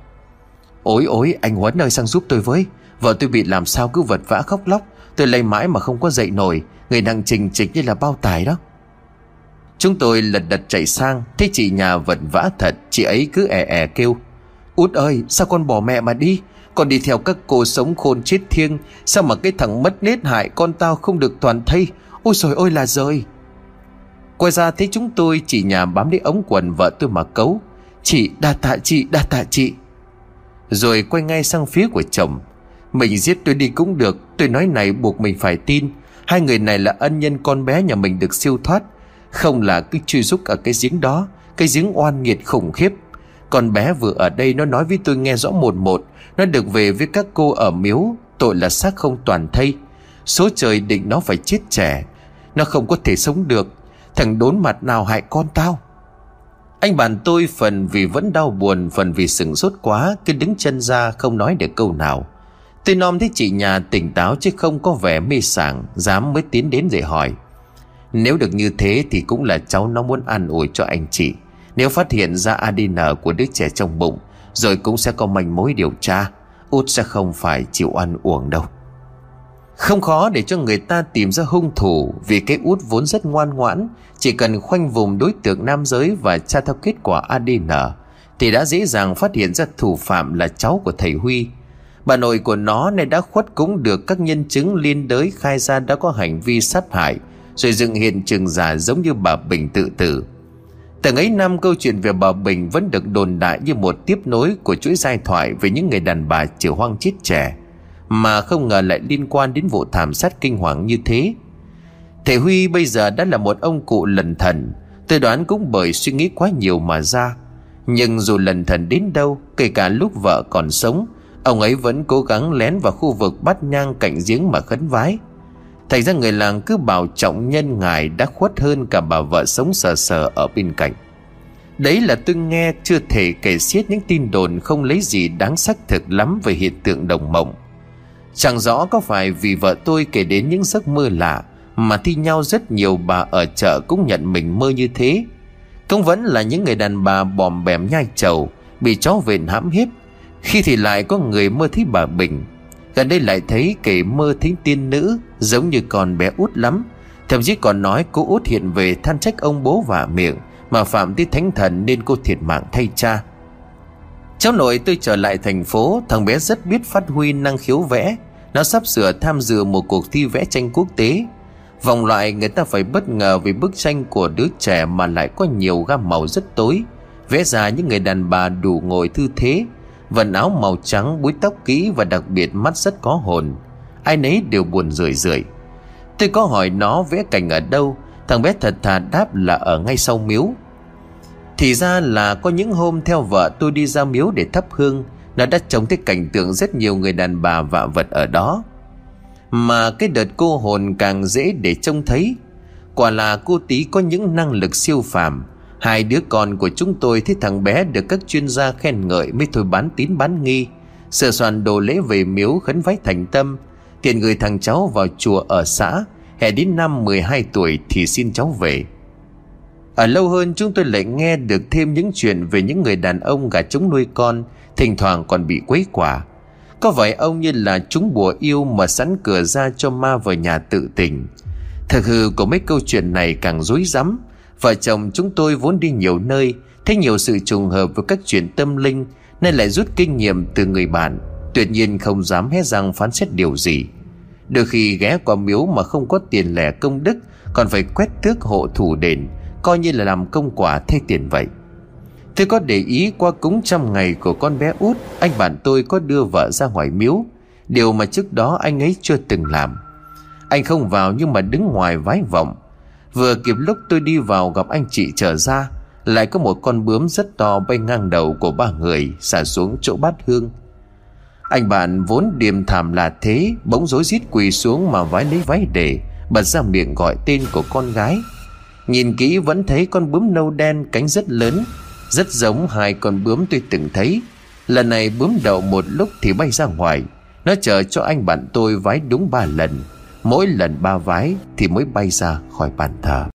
Ôi ôi, anh Huấn ơi, sang giúp tôi với. Vợ tôi bị làm sao cứ vật vã khóc lóc. Tôi lay mãi mà không có dậy nổi. Người đang trình trịch như là bao tải đó. Chúng tôi lật đật chạy sang. Thấy chị nhà vật vã thật. Chị ấy cứ è è kêu. Út ơi, sao con bỏ mẹ mà đi? Con đi theo các cô sống khôn chết thiêng. Sao mà cái thằng mất nết hại con tao không được toàn thây? Ôi rồi ôi là rời Quay ra thấy chúng tôi, chị nhà bám lấy ống quần vợ tôi mà cấu. Chị, đa tạ chị, đa tạ chị. Rồi quay ngay sang phía của chồng. Mình giết tôi đi cũng được, Tôi nói này buộc mình phải tin. Hai người này là ân nhân con bé nhà mình được siêu thoát. Không là cứ truy rúc ở cái giếng đó, Cái giếng oan nghiệt khủng khiếp. Con bé vừa ở đây nó nói với tôi nghe rõ một một, Nó được về với các cô ở miếu, Tội là xác không toàn thây. Số trời định nó phải chết trẻ, Nó không có thể sống được. Thằng đốn mặt nào hại con tao? Anh bạn tôi phần vì vẫn đau buồn, Phần vì sừng sốt quá, Cứ đứng chân ra không nói được câu nào. Tôi nom thấy chị nhà tỉnh táo chứ không có vẻ mê sảng, Dám mới tiến đến để hỏi. Nếu được như thế thì cũng là cháu nó muốn an ủi cho anh chị. Nếu phát hiện ra ADN của đứa trẻ trong bụng, Rồi cũng sẽ có manh mối điều tra. Út sẽ không phải chịu ăn uổng đâu. Không khó để cho người ta tìm ra hung thủ, Vì cái út vốn rất ngoan ngoãn, Chỉ cần khoanh vùng đối tượng nam giới Và tra theo kết quả ADN Thì đã dễ dàng phát hiện ra thủ phạm là cháu của thầy Huy. Bà nội của nó nên đã khuất cũng được các nhân chứng liên đới khai ra đã có hành vi sát hại, Rồi dựng hiện trường giả giống như bà Bình tự tử. Từng ấy năm câu chuyện về bà Bình vẫn được đồn đại như một tiếp nối của chuỗi giai thoại về những người đàn bà chịu hoang chết trẻ. Mà không ngờ lại liên quan đến vụ thảm sát kinh hoàng như thế. Thầy Huy bây giờ đã là một ông cụ lần thần, Tôi đoán cũng bởi suy nghĩ quá nhiều mà ra. Nhưng dù lần thần đến đâu, Kể cả lúc vợ còn sống, Ông ấy vẫn cố gắng lén vào khu vực bắt nhang cạnh giếng mà khấn vái. Thành ra người làng cứ bảo trọng nhân ngài đã khuất hơn cả bà vợ sống sờ sờ ở bên cạnh. Đấy là tôi nghe chưa thể kể xiết những tin đồn không lấy gì đáng xác thực lắm về hiện tượng đồng mộng. Chẳng rõ có phải vì vợ tôi kể đến những giấc mơ lạ Mà thi nhau rất nhiều bà ở chợ cũng nhận mình mơ như thế. Cũng vẫn là những người đàn bà bòm bèm nhai trầu Bị chó vện hãm hiếp. Khi thì lại có người mơ thấy bà Bình. Gần đây lại thấy kể mơ thấy tiên nữ, Giống như con bé út lắm. Thậm chí còn nói cô út hiện về than trách ông bố và miệng Mà phạm tới thánh thần nên cô thiệt mạng thay cha. Cháu nội tôi trở lại thành phố Thằng bé rất biết phát huy năng khiếu vẽ. Nó sắp sửa tham dự một cuộc thi vẽ tranh quốc tế. Vòng loại người ta phải bất ngờ vì bức tranh của đứa trẻ mà lại có nhiều gam màu rất tối. Vẽ ra những người đàn bà đủ ngồi thư thế Vần áo màu trắng, búi tóc kỹ và đặc biệt mắt rất có hồn. Ai nấy đều buồn rười rượi. Tôi có hỏi nó vẽ cảnh ở đâu. Thằng bé thật thà đáp là ở ngay sau miếu. Thì ra là có những hôm theo vợ tôi đi ra miếu để thắp hương, Nó đã trông thấy cảnh tượng rất nhiều người đàn bà vạ vật ở đó. Mà cái đợt cô hồn càng dễ để trông thấy. Quả là cô tí có những năng lực siêu phàm. Hai đứa con của chúng tôi thấy thằng bé được các chuyên gia khen ngợi mới thôi bán tín bán nghi. Sửa soạn đồ lễ về miếu khấn vái thành tâm. Tiền gửi thằng cháu vào chùa ở xã, Hè đến năm 12 tuổi thì xin cháu về. Ở lâu hơn chúng tôi lại nghe được thêm những chuyện về những người đàn ông gà trống nuôi con, Thỉnh thoảng còn bị quấy quả Có vậy ông như là chúng bùa yêu mà sẵn cửa ra cho ma vào nhà tự tình. Thật hư của mấy câu chuyện này càng rối rắm. Vợ chồng chúng tôi vốn đi nhiều nơi, Thấy nhiều sự trùng hợp với các chuyện tâm linh, Nên lại rút kinh nghiệm từ người bạn. Tuyệt nhiên không dám hé răng phán xét điều gì. Đôi khi ghé qua miếu mà không có tiền lẻ công đức, Còn phải quét tước hộ thủ đền. Coi như là làm công quả thay tiền vậy. Tôi có để ý qua cúng trăm ngày của con bé út, Anh bạn tôi có đưa vợ ra ngoài miếu. Điều mà trước đó anh ấy chưa từng làm. Anh không vào nhưng mà đứng ngoài vái vọng. Vừa kịp lúc tôi đi vào gặp anh chị trở ra, Lại có một con bướm rất to bay ngang đầu của ba người, Xả xuống chỗ bát hương. Anh bạn vốn điềm thảm là thế, Bỗng rối rít quỳ xuống mà vái lấy váy để, Bật ra miệng gọi tên của con gái. Nhìn kỹ vẫn thấy con bướm nâu đen cánh rất lớn, Rất giống hai con bướm tôi từng thấy. Lần này bướm đậu một lúc thì bay ra ngoài. Nó chờ cho anh bạn tôi vái đúng ba lần. Mỗi lần ba vái thì mới bay ra khỏi bàn thờ.